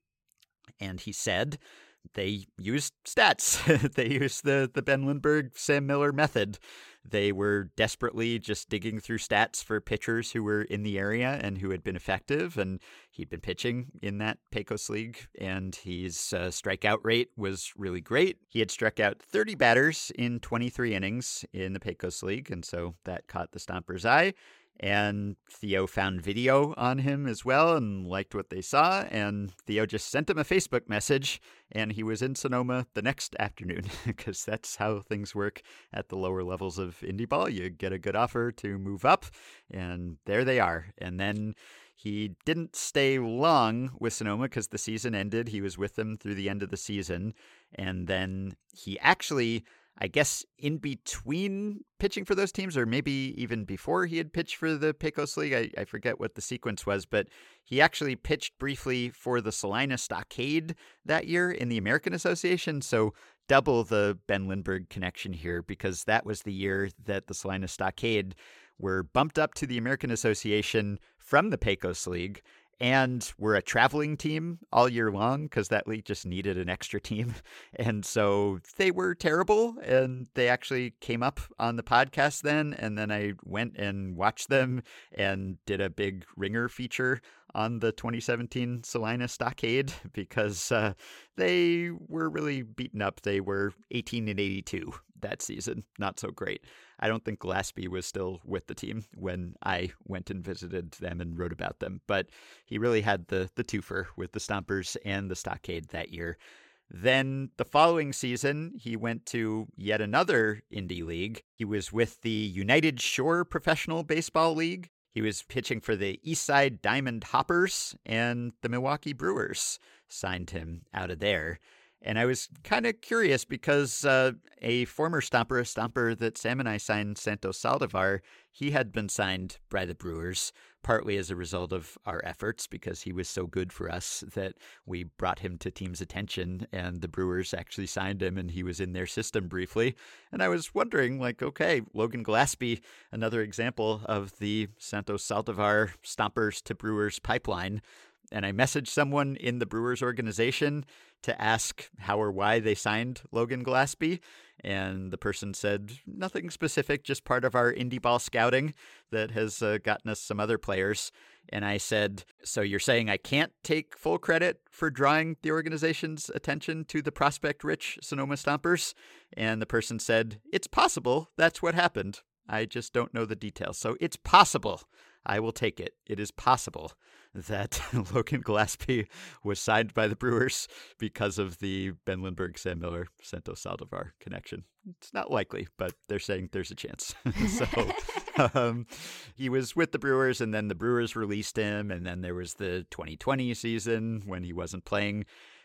And he said they used stats. they used the, the Ben Lindbergh, Sam Miller method. They were desperately just digging through stats for pitchers who were in the area and who had been effective. And he'd been pitching in that Pecos League, and his uh, strikeout rate was really great. He had struck out 30 batters in 23 innings in the Pecos League, and so that caught the Stompers' eye. And Theo found video on him as well and liked what they saw. And Theo just sent him a Facebook message, and he was in Sonoma the next afternoon because that's how things work at the lower levels of indie ball. You get a good offer to move up, and there they are. And then he didn't stay long with Sonoma because the season ended. He was with them through the end of the season. And then he actually I guess in between pitching for those teams, or maybe even before he had pitched for the Pecos League. I, I forget what the sequence was, but he actually pitched briefly for the Salina Stockade that year in the American Association. So double the Ben Lindbergh connection here because that was the year that the Salina Stockade were bumped up to the American Association from the Pecos League and we're a traveling team all year long because that league just needed an extra team. And so they were terrible. And they actually came up on the podcast then. And then I went and watched them and did a big ringer feature on the 2017 Salina Stockade because uh, they were really beaten up. They were 18 and 82 that season. Not so great. I don't think Gillespie was still with the team when I went and visited them and wrote about them, but he really had the the twofer with the Stompers and the Stockade that year. Then the following season, he went to yet another indie league. He was with the United Shore Professional Baseball League. He was pitching for the Eastside Diamond Hoppers, and the Milwaukee Brewers signed him out of there. And I was kind of curious because uh, a former Stomper, a Stomper that Sam and I signed, Santos Saldivar, he had been signed by the Brewers, partly as a result of our efforts because he was so good for us that we brought him to team's attention and the Brewers actually signed him and he was in their system briefly. And I was wondering, like, okay, Logan Gillespie, another example of the Santos Saldivar Stompers to Brewers pipeline and I messaged someone in the Brewers organization to ask how or why they signed Logan Gillespie. And the person said nothing specific, just part of our indie ball scouting that has uh, gotten us some other players. And I said, So you're saying I can't take full credit for drawing the organization's attention to the prospect rich Sonoma Stompers? And the person said, It's possible that's what happened. I just don't know the details. So it's possible. I will take it. It is possible that Logan Gillespie was signed by the Brewers because of the Ben Lindbergh, Sam Miller, Santos Saldivar connection. It's not likely, but they're saying there's a chance. so um, he was with the Brewers, and then the Brewers released him, and then there was the 2020 season when he wasn't playing.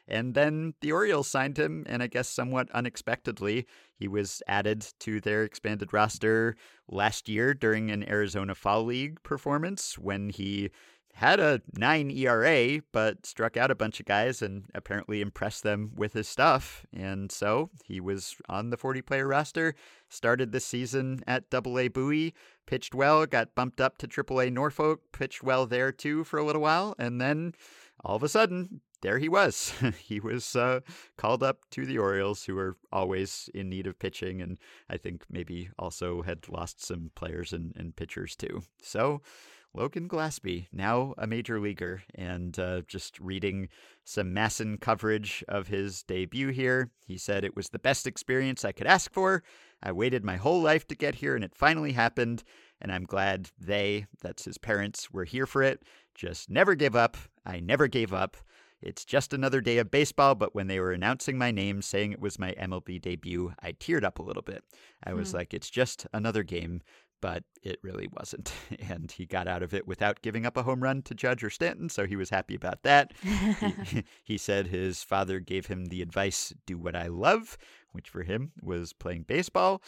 And then the Orioles signed him, and I guess somewhat unexpectedly, he was added to their expanded roster last year during an Arizona Fall League performance when he had a 9 ERA, but struck out a bunch of guys and apparently impressed them with his stuff. And so he was on the 40 player roster, started this season at Double A Bowie, pitched well, got bumped up to Triple A Norfolk, pitched well there too for a little while, and then all of a sudden, there he was. he was uh, called up to the Orioles, who were always in need of pitching, and I think maybe also had lost some players and, and pitchers too. So Logan Gillaspie, now a major leaguer, and uh, just reading some MASN coverage of his debut here. He said it was the best experience I could ask for. I waited my whole life to get here, and it finally happened. And I'm glad they, that's his parents, were here for it. Just never give up. I never gave up. It's just another day of baseball, but when they were announcing my name, saying it was my MLB debut, I teared up a little bit. I was hmm. like, it's just another game but it really wasn't. And he got out of it without giving up a home run to Judge or Stanton, so he was happy about that. he, he, said his father gave him the advice do what I love, which for him was playing baseball.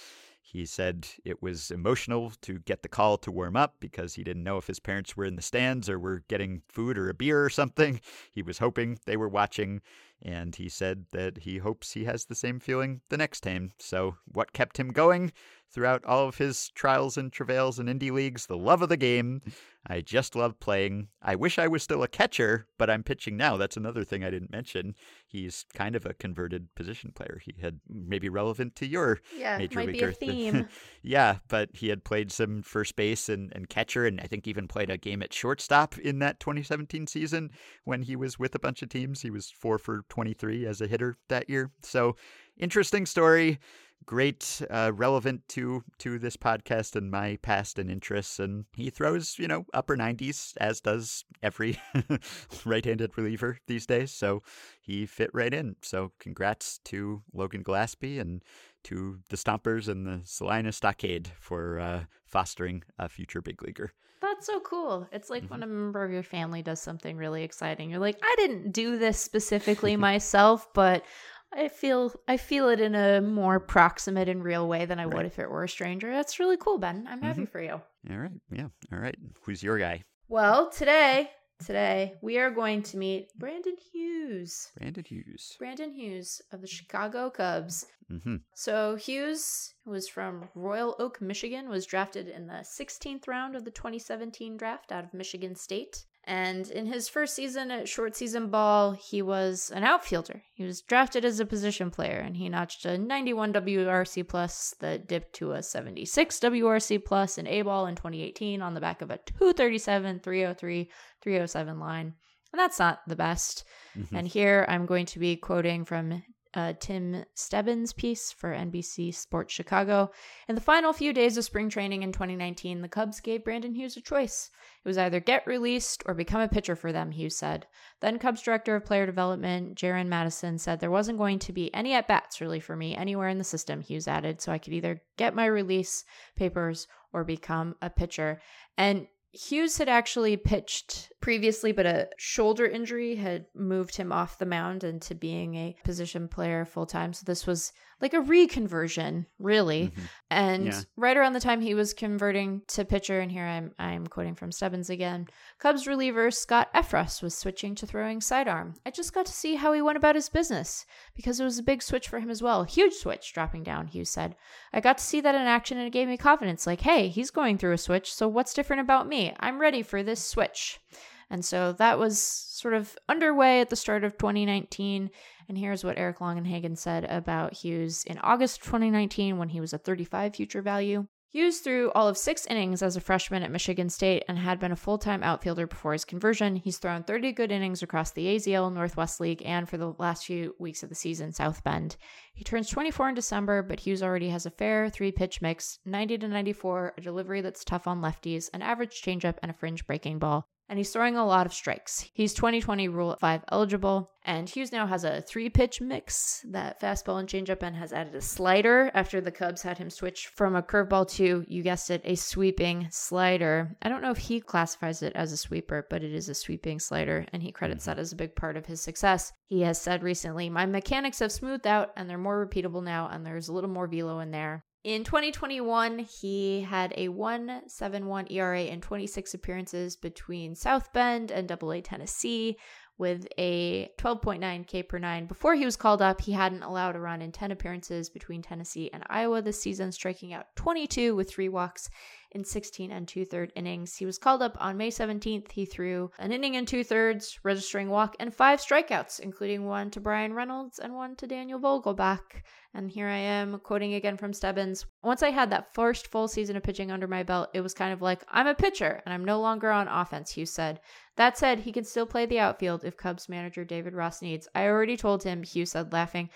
He said it was emotional to get the call to warm up because he didn't know if his parents were in the stands or were getting food or a beer or something. He was hoping they were watching, and he said that he hopes he has the same feeling the next time. So, what kept him going? Throughout all of his trials and travails in indie leagues, the love of the game. I just love playing. I wish I was still a catcher, but I'm pitching now. That's another thing I didn't mention. He's kind of a converted position player. He had maybe relevant to your yeah, major might leaguer. Be a theme. yeah, but he had played some first base and, and catcher, and I think even played a game at shortstop in that 2017 season when he was with a bunch of teams. He was four for 23 as a hitter that year. So interesting story great, uh, relevant to to this podcast and my past and interests. And he throws, you know, upper 90s, as does every right-handed reliever these days. So he fit right in. So congrats to Logan Gillaspie and to the Stompers and the Salina Stockade for uh, fostering a future big leaguer. That's so cool. It's like mm-hmm. when a member of your family does something really exciting. You're like, I didn't do this specifically myself, but I feel I feel it in a more proximate and real way than I right. would if it were a stranger. That's really cool, Ben. I'm happy mm-hmm. for you. All right. Yeah. All right. Who's your guy? Well, today, today we are going to meet Brandon Hughes. Brandon Hughes. Brandon Hughes of the Chicago Cubs. Mm-hmm. So Hughes was from Royal Oak, Michigan. Was drafted in the 16th round of the 2017 draft out of Michigan State. And in his first season at short season ball, he was an outfielder. He was drafted as a position player and he notched a 91 WRC plus that dipped to a 76 WRC plus in A ball in 2018 on the back of a 237, 303, 307 line. And that's not the best. Mm-hmm. And here I'm going to be quoting from uh, Tim Stebbins' piece for NBC Sports Chicago. In the final few days of spring training in 2019, the Cubs gave Brandon Hughes a choice. It was either get released or become a pitcher for them, Hughes said. Then Cubs director of player development, Jaron Madison, said there wasn't going to be any at bats really for me anywhere in the system, Hughes added, so I could either get my release papers or become a pitcher. And Hughes had actually pitched previously, but a shoulder injury had moved him off the mound into being a position player full time. So this was like a reconversion, really. Mm-hmm. And yeah. right around the time he was converting to pitcher, and here I'm I'm quoting from Stebbins again. Cubs reliever Scott Effross was switching to throwing sidearm. I just got to see how he went about his business because it was a big switch for him as well. Huge switch dropping down, Hughes said. I got to see that in action and it gave me confidence. Like, hey, he's going through a switch, so what's different about me? I'm ready for this switch. And so that was sort of underway at the start of 2019. And here's what Eric Longenhagen said about Hughes in August 2019 when he was a 35 future value. Hughes threw all of six innings as a freshman at Michigan State and had been a full time outfielder before his conversion. He's thrown 30 good innings across the AZL Northwest League and for the last few weeks of the season, South Bend. He turns 24 in December, but Hughes already has a fair three pitch mix 90 to 94, a delivery that's tough on lefties, an average changeup, and a fringe breaking ball and he's throwing a lot of strikes. He's 2020 Rule 5 eligible, and Hughes now has a three pitch mix that fastball and changeup and has added a slider after the Cubs had him switch from a curveball to, you guessed it, a sweeping slider. I don't know if he classifies it as a sweeper, but it is a sweeping slider, and he credits that mm-hmm. as a big part of his success. He has said recently, My mechanics have smoothed out and they're more repeatable now, and there's a little more velo in there. In 2021, he had a 1.71 ERA in 26 appearances between South Bend and AA Tennessee with a 12.9 K per 9. Before he was called up, he hadn't allowed a run in 10 appearances between Tennessee and Iowa this season, striking out 22 with three walks in 16 and two third innings. He was called up on May 17th. He threw an inning and two thirds, registering walk and five strikeouts, including one to Bryan Reynolds and one to Daniel Vogelbach. And here I am quoting again from Stebbins. Once I had that first full season of pitching under my belt, it was kind of like, I'm a pitcher and I'm no longer on offense, Hughes said. That said, he can still play the outfield if Cubs manager David Ross needs. I already told him, Hughes said, laughing.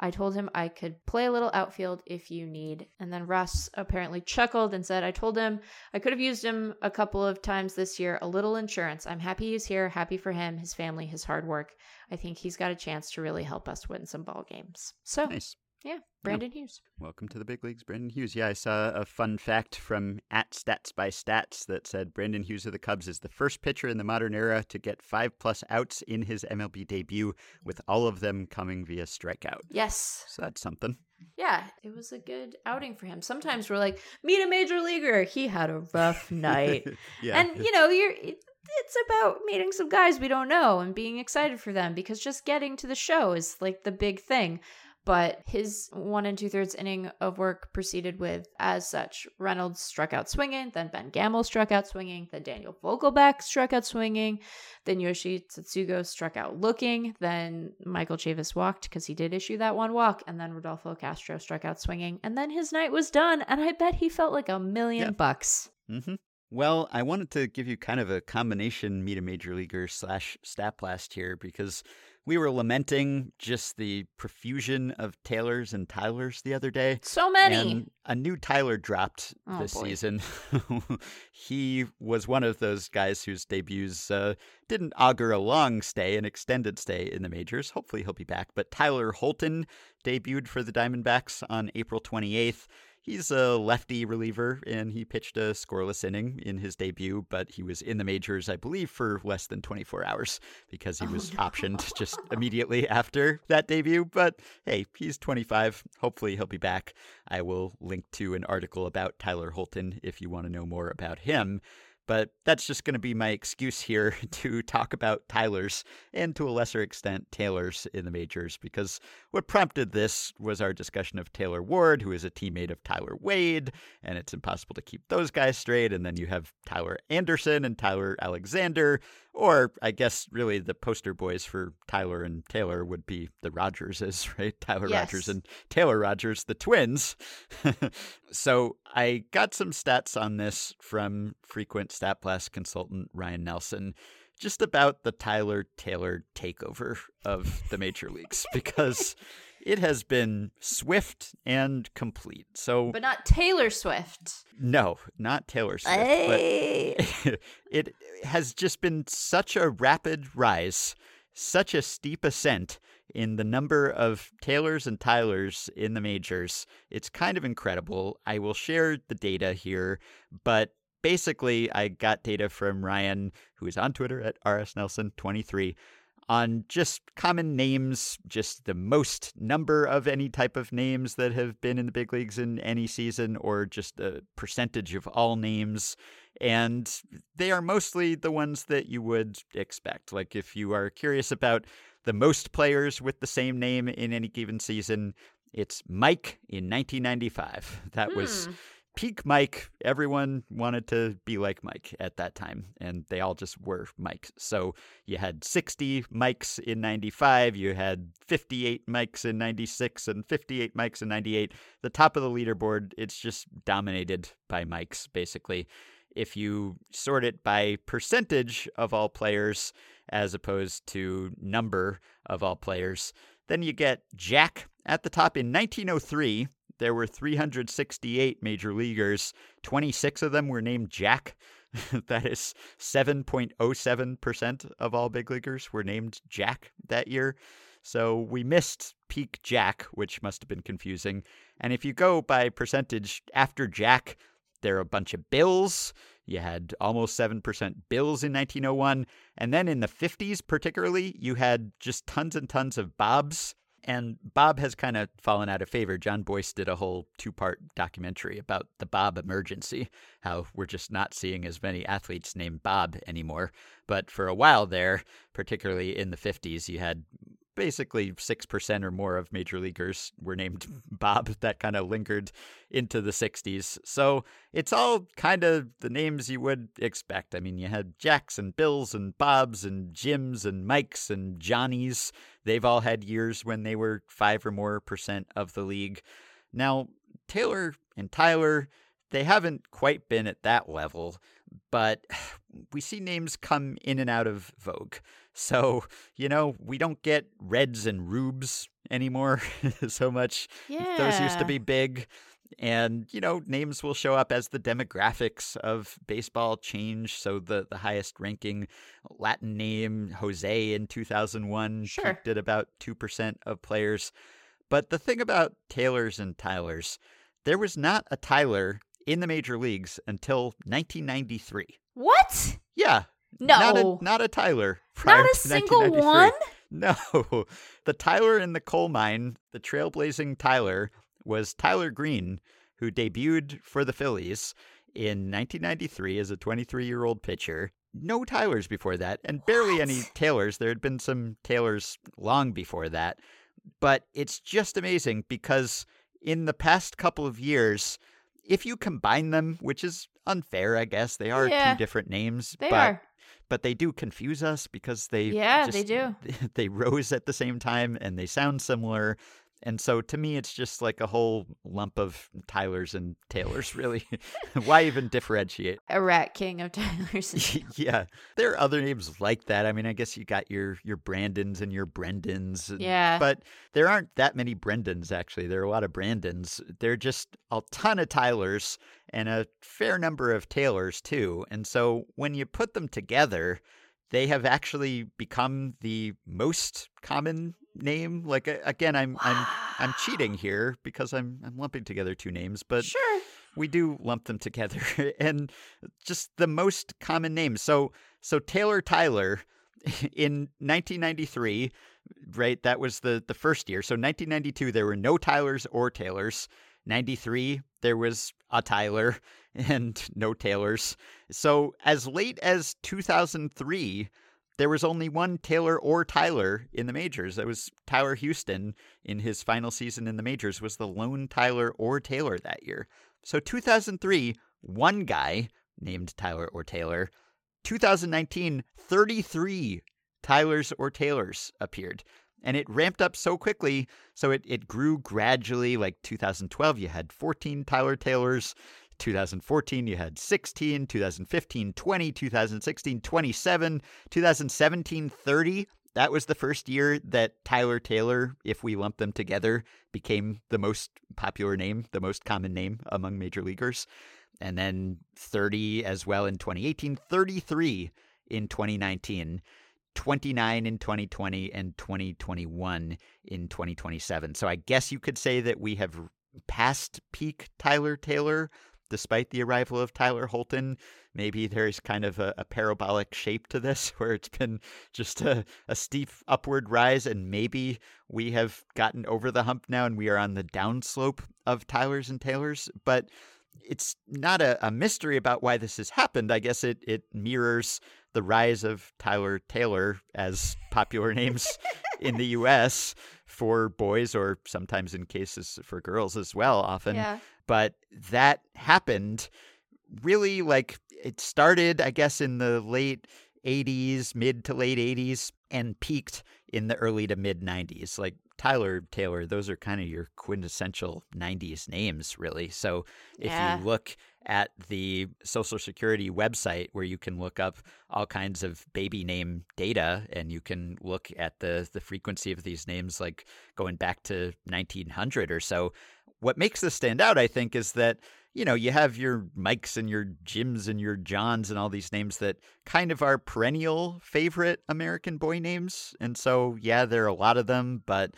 I told him I could play a little outfield if you need. And then Ross apparently chuckled and said, I told him I could have used him a couple of times this year. A little insurance. I'm happy he's here, happy for him, his family, his hard work. I think he's got a chance to really help us win some ball games. So, Nice. Yeah, Brandon Hughes. Welcome to the big leagues, Brandon Hughes. Yeah, I saw a fun fact from at Stats by Stats that said Brandon Hughes of the Cubs is the first pitcher in the modern era to get five plus outs in his MLB debut, with all of them coming via strikeout. Yes. So that's something. Yeah, it was a good outing for him. Sometimes we're like, meet a major leaguer. He had a rough night. yeah. And you know, you're it- it's about meeting some guys we don't know and being excited for them because just getting to the show is like the big thing. But his one and two thirds inning of work proceeded with, as such, Reynolds struck out swinging, then Ben Gamel struck out swinging, then Daniel Vogelbach struck out swinging, then Yoshi Tsutsugo struck out looking, then Michael Chavis walked because he did issue that one walk, and then Rodolfo Castro struck out swinging, and then his night was done, and I bet he felt like a million Yeah. bucks. hmm Well, I wanted to give you kind of a combination meet a major leaguer slash stat blast here because we were lamenting just the profusion of Taylors and Tylers the other day. So many. And a new Tyler dropped Oh, this boy. season. he was one of those guys whose debuts uh, didn't augur a long stay, an extended stay in the majors. Hopefully he'll be back. But Tyler Holton debuted for the Diamondbacks on April 28th. He's a lefty reliever, and he pitched a scoreless inning in his debut, but he was in the majors, I believe, for less than 24 hours because he Oh, was no. optioned just immediately after that debut. But hey, he's 25. Hopefully, he'll be back. I will link to an article about Tyler Holton if you want to know more about him. But that's just going to be my excuse here to talk about Tyler's and to a lesser extent Taylor's in the majors because what prompted this was our discussion of Taylor Ward, who is a teammate of Tyler Wade, and it's impossible to keep those guys straight. And then you have Tyler Anderson and Tyler Alexander, or I guess really the poster boys for Tyler and Taylor would be the Rogerses, right? Tyler Yes. Rogers and Taylor Rogers, the twins. so I got some stats on this from frequent StatBlast consultant Ryan Nelson, just about the Tyler Taylor takeover of the major leagues because it has been swift and complete. So but not Taylor Swift. no, not Taylor Swift, Hey. but it has just been such a rapid rise, such a steep ascent in the number of Taylors and Tylers in the majors. It's kind of incredible. I will share the data here, but basically, I got data from Ryan, who is on Twitter at rsnelson23 on just common names, just the most number of any type of names that have been in the big leagues in any season, or just a percentage of all names. And they are mostly the ones that you would expect. Like if you are curious about the most players with the same name in any given season, it's Mike in 1995. That was Hmm. Peak Mike, everyone wanted to be like Mike at that time, and they all just were Mike. So you had 60 Mikes in 95, you had 58 Mikes in 96, and 58 Mikes in 98. The top of the leaderboard, it's just dominated by Mikes, basically. If you sort it by percentage of all players as opposed to number of all players, then you get Jack at the top in 1903 there were 368 major leaguers. 26 of them were named Jack. that is 7.07% of all big leaguers were named Jack that year. So we missed peak Jack, which must have been confusing. And if you go by percentage after Jack, there are a bunch of Bills. You had almost 7% Bills in 1901. And then in the 50s, particularly, you had just tons and tons of Bobs. And Bob has kind of fallen out of favor. Jon Bois did a whole two part documentary about the Bob emergency, how we're just not seeing as many athletes named Bob anymore. But for a while there, particularly in the 50s, you had basically 6% or more of major leaguers were named Bob. That kind of lingered into the 60s. So it's all kind of the names you would expect. I mean, you had Jacks and Bills and Bobs and Jims and Mikes and Johnnies. They've all had years when they were 5 or more percent of the league. Now, Taylor and Tyler, they haven't quite been at that level, but we see names come in and out of vogue. So, you know, we don't get Reds and Rubes anymore so much. Yeah. Those used to be big. And, you know, names will show up as the demographics of baseball change. So the, the highest ranking Latin name, Jose in 2001, Sure. peaked at about 2% of players. But the thing about Taylors and Tylers, there was not a Tyler in the major leagues until 1993. What? Yeah, No. not a not a Tyler. Not a single one? No, the Tyler in the coal mine, the trailblazing Tyler, was Tyler Green, who debuted for the Phillies in 1993 as a 23 year old pitcher. No Tylers before that, and barely any What? Taylors. There had been some Taylors long before that, but it's just amazing because in the past couple of years, if you combine them, which is unfair, I guess, they are Yeah. two different names, They but are. But they do confuse us because they Yeah, they do. they rose at the same time and they sound similar and so to me it's just like a whole lump of tylers and taylors really. Why even differentiate? A rat king of Tyler's. yeah. There are other names like that. I mean i guess you got your your brandons and your brendans and- Yeah. but there aren't that many brendans actually. There are a lot of brandons. There are just a ton of tylers and a fair number of taylors too. And so when you put them together they have actually become the most common name like again i'm i'm i'm cheating here because i'm i'm lumping together two names but sure. we do lump them together and just the most common name. so so taylor tyler in 1993 right that was the the first year so 1992 there were no tylers or taylors 93 there was a tyler and no taylors so as late as 2003 there was only one Taylor or Tyler in the majors. That was Tyler Houston in his final season in the majors was the lone Tyler or Taylor that year. So 2003, one guy named Tyler or Taylor. 2019, 33 Tylers or Taylors appeared. And it ramped up so quickly, so it, it grew gradually. Like 2012, you had 14 Tyler Taylors. 2014, you had 16. 2015, 20. 2016, 27. 2017, 30. That was the first year that Tyler Taylor, if we lump them together, became the most popular name, the most common name among major leaguers. And then 30 as well in 2018, 33 in 2019. 29 in 2020 and 2021 in 2027. So I guess you could say that we have passed peak Tyler Taylor despite the arrival of Tyler Holton. Maybe there's kind of a, a parabolic shape to this where it's been just a, a steep upward rise, and maybe we have gotten over the hump now and we are on the downslope of Tylers and Taylors. But it's not a, a mystery about why this has happened. I guess it, it mirrors the rise of Tyler Taylor as popular names in the US for boys or sometimes in cases for girls as well often. Yeah. But that happened really like it started, I guess, in the late 80s, mid to late 80s, and peaked in the early to mid 90s. Like Tyler Taylor, those are kind of your quintessential 90s names, really. So if Yeah. you look at the Social Security website where you can look up all kinds of baby name data and you can look at the, the frequency of these names, like going back to 1900 or so, what makes this stand out, I think, is that you know, you have your Mikes and your Jims and your Johns and all these names that kind of are perennial favorite American boy names. And so, yeah, there are a lot of them, but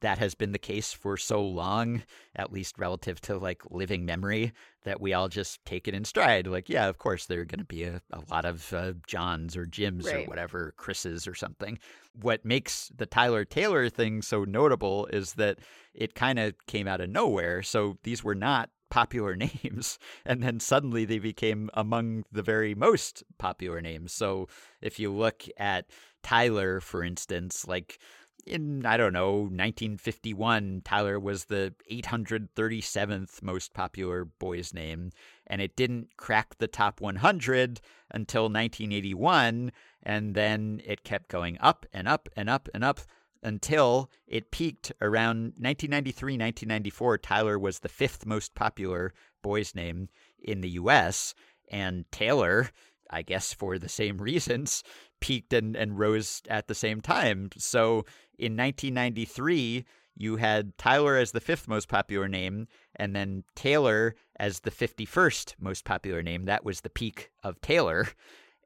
that has been the case for so long, at least relative to like living memory, that we all just take it in stride. Like, yeah, of course, there are going to be a, a lot of uh, Johns or Jims or whatever, Chris's or something. What makes the Tyler Taylor thing so notable is that it kind of came out of nowhere. So these were not popular names and then suddenly they became among the very most popular names. So if you look at tyler for instance like in i don't know 1951 tyler was the 837th most popular boy's name and it didn't crack the top 100 until 1981 and then it kept going up and up and up and up until it peaked around 1993 1994 tyler was the fifth most popular boy's name in the us and taylor i guess for the same reasons peaked and, and rose at the same time. So in 1993 you had tyler as the fifth most popular name and then taylor as the 51st most popular name. That was the peak of taylor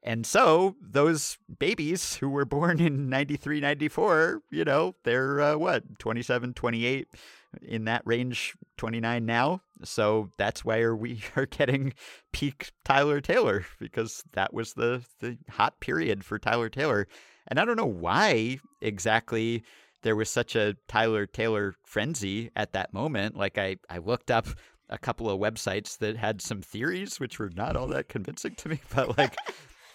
and so those babies who were born in 93, 94, you know, they're uh, what, 27, 28 in that range, 29 now. So that's why we are getting peak Tyler Taylor because that was the, the hot period for Tyler Taylor. And I don't know why exactly there was such a Tyler Taylor frenzy at that moment. Like I, I looked up a couple of websites that had some theories, which were not all that convincing to me, but like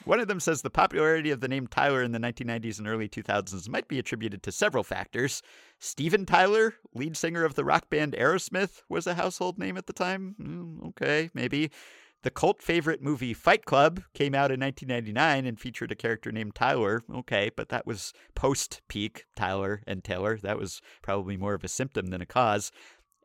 one of them says the popularity of the name Tyler in the 1990s and early 2000s might be attributed to several factors. Steven Tyler, lead singer of the rock band Aerosmith, was a household name at the time. Mm, okay, maybe. The cult favorite movie Fight Club came out in 1999 and featured a character named Tyler. Okay, but that was post peak Tyler and Taylor. That was probably more of a symptom than a cause.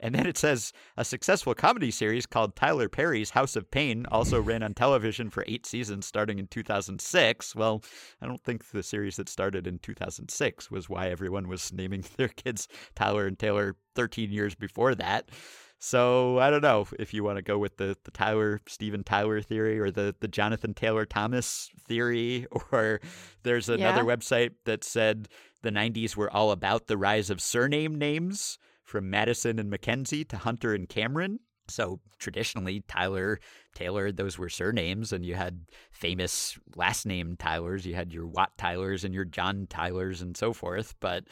And then it says a successful comedy series called Tyler Perry's House of Payne also ran on television for eight seasons starting in 2006. Well, I don't think the series that started in 2006 was why everyone was naming their kids Tyler and Taylor 13 years before that. So I don't know if you want to go with the, the Tyler Steven Tyler theory or the, the Jonathan Taylor Thomas theory, or there's another Yeah. website that said the 90s were all about the rise of surname names from Madison and Mackenzie to Hunter and Cameron. So traditionally, Tyler, Taylor, those were surnames, and you had famous last name Tylers. You had your Wat Tylers and your John Tylers and so forth. But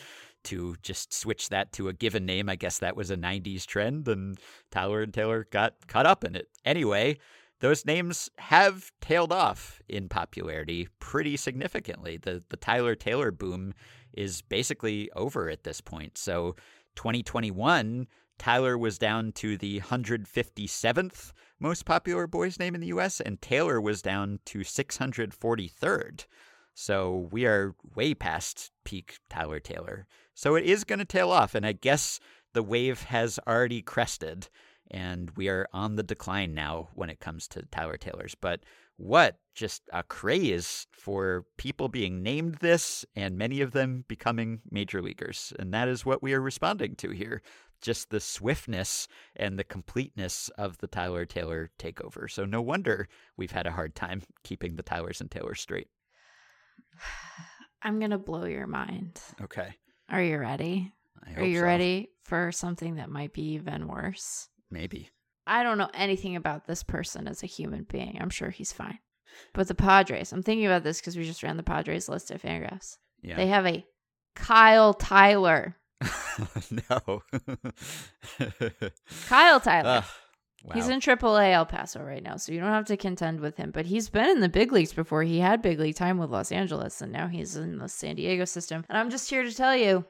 to just switch that to a given name, I guess that was a 90s trend, and Tyler and Taylor got caught up in it. Anyway, those names have tailed off in popularity pretty significantly. The the Tyler Taylor boom is basically over at this point. So 2021, Tyler was down to the 157th most popular boy's name in the US, and Taylor was down to 643rd. So we are way past peak Tyler Taylor. So it is going to tail off, and I guess the wave has already crested, and we are on the decline now when it comes to Tyler Taylors. But what just a craze for people being named this and many of them becoming major leaguers. And that is what we are responding to here. Just the swiftness and the completeness of the Tyler Taylor takeover. So no wonder we've had a hard time keeping the Tylers and Taylors straight. I'm going to blow your mind. Okay. Are you ready? Are you so. ready for something that might be even worse? Maybe. I don't know anything about this person as a human being. I'm sure he's fine. But the Padres, I'm thinking about this because we just ran the Padres list at Fangraphs. Yeah. They have a Kyle Tyler. no. Kyle Tyler. Ugh, wow. He's in AAA El Paso right now, so you don't have to contend with him. But he's been in the big leagues before. He had big league time with Los Angeles, and now he's in the San Diego system. And I'm just here to tell you,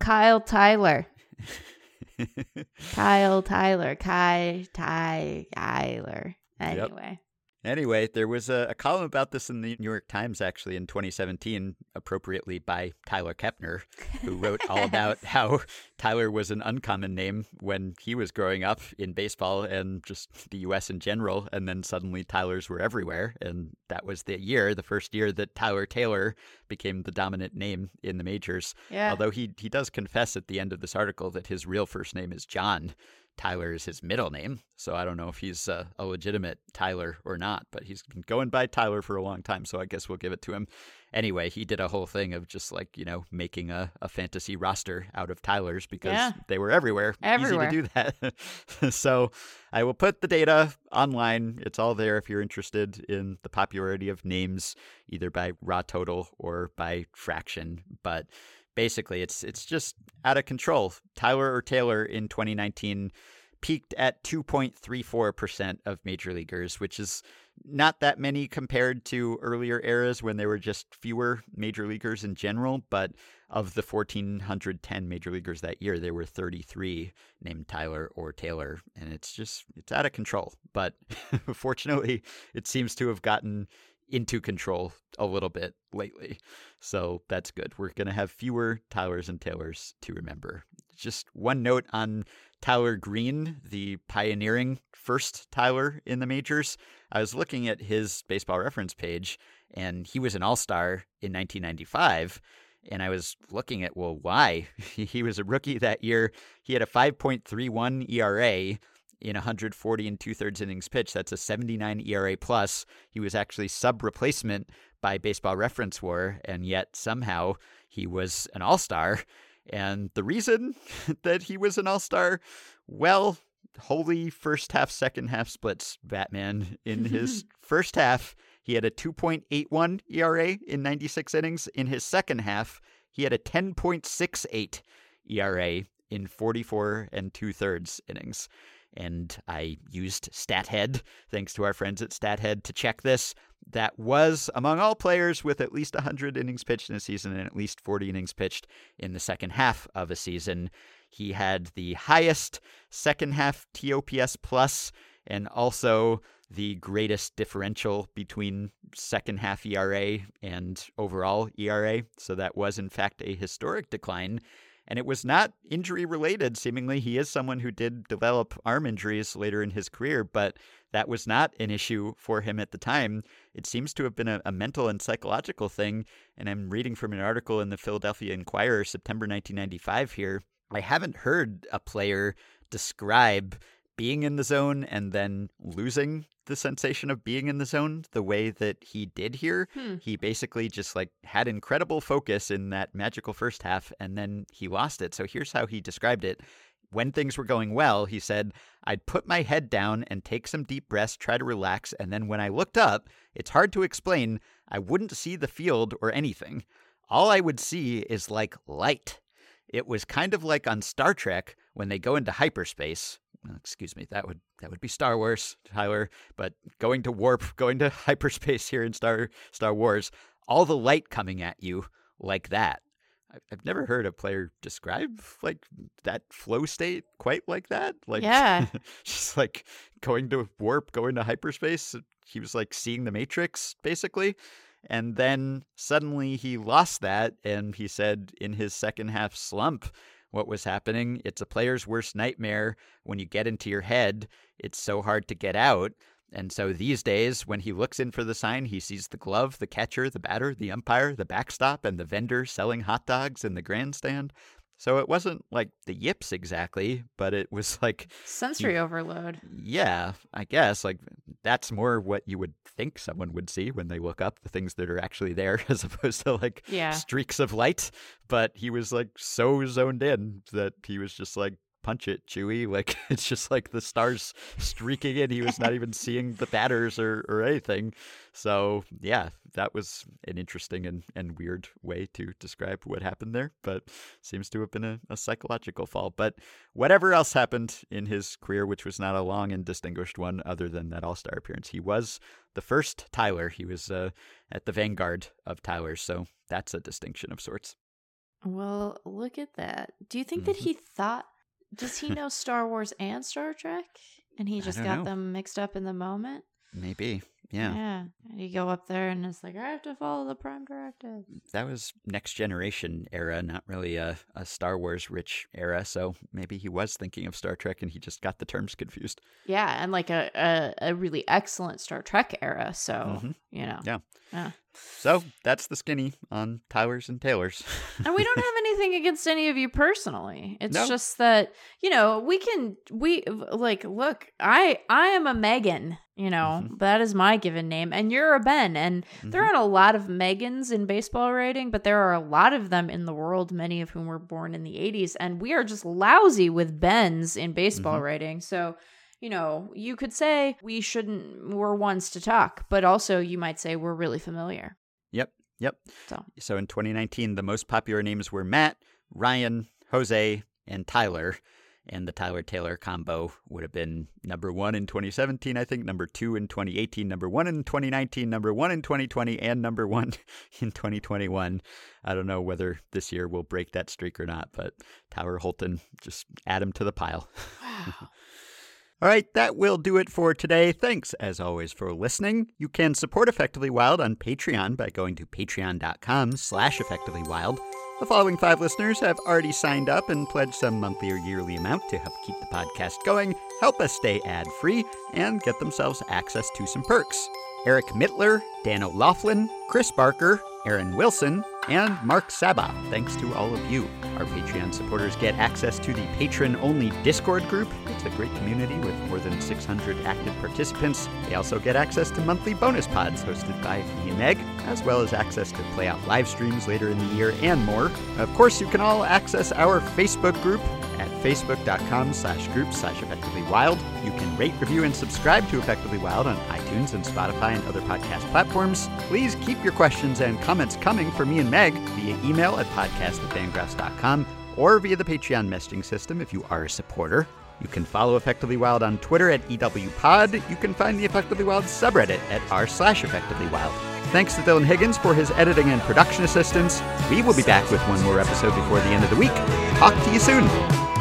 Kyle Tyler. Kyle Tyler, Kai Ty Tyler. Anyway. Anyway, there was a, a, column about this in the New York Times actually in 2017, appropriately by Tyler Kepner, who wrote all about how Tyler was an uncommon name when he was growing up in baseball and just the U.S. in general. And then suddenly Tylers were everywhere. And that was the year, the first year that Tyler Taylor became the dominant name in the majors. Yeah. Although he, he does confess at the end of this article that his real first name is John. Tyler is his middle name, so I don't know if he's uh, a legitimate Tyler or not, but he's been going by Tyler for a long time, so I guess we'll give it to him. Anyway, he did a whole thing of just like, you know, making a, a fantasy roster out of Tylers because Yeah. they were everywhere. Everywhere. Easy to do that. so I will put the data online. It's all there if you're interested in the popularity of names, either by raw total or by fraction. But basically it's it's just out of control. Tyler or Taylor in 2019 peaked at 2.34% of major leaguers, which is not that many compared to earlier eras when there were just fewer major leaguers in general, but of the 1410 major leaguers that year, there were 33 named Tyler or Taylor, and it's just it's out of control. But fortunately, it seems to have gotten into control a little bit lately. So that's good. We're going to have fewer Tylers and Taylors to remember. Just one note on Tyler Green, the pioneering first Tyler in the majors. I was looking at his baseball reference page, and he was an all star in 1995. And I was looking at, well, why? he was a rookie that year. He had a 5.31 ERA in 140 and two thirds innings pitched. That's a 79 ERA plus. He was actually sub replacement by Baseball Reference War, and yet somehow he was an all star. And the reason that he was an all star, well, holy first half, second half splits, Batman. In his first half, he had a 2.81 ERA in 96 innings. In his second half, he had a 10.68 ERA in 44 and two thirds innings. And I used StatHead, thanks to our friends at StatHead, to check this. That was among all players with at least 100 innings pitched in a season and at least 40 innings pitched in the second half of a season. He had the highest second half TOPS plus and also the greatest differential between second half ERA and overall ERA. So that was, in fact, a historic decline. And it was not injury related. Seemingly, he is someone who did develop arm injuries later in his career, but that was not an issue for him at the time. It seems to have been a, a mental and psychological thing. And I'm reading from an article in the Philadelphia Inquirer, September 1995 here. I haven't heard a player describe being in the zone and then losing the sensation of being in the zone the way that he did here. Hmm. He basically just like had incredible focus in that magical first half and then he lost it. So here's how he described it. When things were going well, he said, I'd put my head down and take some deep breaths, try to relax, and then when I looked up, it's hard to explain, I wouldn't see the field or anything. All I would see is like light. It was kind of like on Star Trek when they go into hyperspace. Excuse me, that would that would be Star Wars, Tyler. But going to warp, going to hyperspace here in Star Star Wars, all the light coming at you like that. I've never heard a player describe like that flow state quite like that. Like, Yeah. just like going to warp, going to hyperspace. He was like seeing the Matrix, basically. And then suddenly he lost that, and he said in his second half slump, what was happening. It's a player's worst nightmare when you get into your head. It's so hard to get out. And so these days, when he looks in for the sign, he sees the glove, the catcher, the batter, the umpire, the backstop, and the vendor selling hot dogs in the grandstand. So it wasn't like the yips exactly, but it was like, Sensory overload. yeah, I guess like that's more what you would think someone would see when they look up the things that are actually there as opposed to like Yeah. streaks of light. But he was like so zoned in that he was just like, punch it, Chewy. Like it's just like the stars streaking in. He was not even seeing the batters or, or anything. So yeah, that was an interesting and, and weird way to describe what happened there, but seems to have been a, a psychological fall. But whatever else happened in his career, which was not a long and distinguished one other than that all star appearance, he was the first Tyler. He was uh, at the vanguard of Tyler. So that's a distinction of sorts. Well, look at that. Do you think that Mhm. he thought Does he know Star Wars and Star Trek? And he just got know. them mixed up in the moment? Maybe. Yeah. Yeah. And you go up there and it's like, I have to follow the Prime Directive. That was next generation era, not really a, a Star Wars rich era. So maybe he was thinking of Star Trek and he just got the terms confused. Yeah. And like a, a, a really excellent Star Trek era. So, Mhm. you know. Yeah. Yeah. So that's the skinny on Towers and Taylors. and we don't have anything against any of you personally it's No. just that you know we can we like look i i am a megan you know Mhm. that is my given name and you're a ben and there Mhm. aren't a lot of megans in baseball writing but there are a lot of them in the world many of whom were born in the 80s and we are just lousy with bens in baseball Mhm. writing so you know you could say we shouldn't we're ones to talk but also you might say we're really familiar Yep. Yep. So. so in 2019, the most popular names were Matt, Ryan, Jose, and Tyler. And the Tyler Taylor combo would have been number one in 2017, I think, number two in 2018, number one in 2019, number one in 2020, and number one in 2021. I don't know whether this year will break that streak or not, but Tower Holton, just add him to the pile. wow All right, that will do it for today. Thanks, as always, for listening. You can support Effectively Wild on Patreon by going to patreon.com slash effectivelywild. The following five listeners have already signed up and pledged some monthly or yearly amount to help keep the podcast going, help us stay ad-free, and get themselves access to some perks. Eric Mittler, Dan O'Laughlin, Chris Barker, Aaron Wilson, and Mark Saba. Thanks to all of you. Our Patreon supporters get access to the patron-only Discord group. It's a great community with more than 600 active participants. They also get access to monthly bonus pods hosted by me and Meg, as well as access to play out live streams later in the year and more. Of course, you can all access our Facebook group at facebook.com slash group slash effectively wild. You can rate, review, and subscribe to Effectively Wild on iTunes and Spotify and other podcast platforms. Please keep your questions and comments coming for me and Meg via email at podcast at fangraphs.com or via the Patreon messaging system if you are a supporter. You can follow Effectively Wild on Twitter at EWPod. You can find the Effectively Wild subreddit at r slash Effectively Wild. Thanks to Dylan Higgins for his editing and production assistance. We will be back with one more episode before the end of the week. Talk to you soon.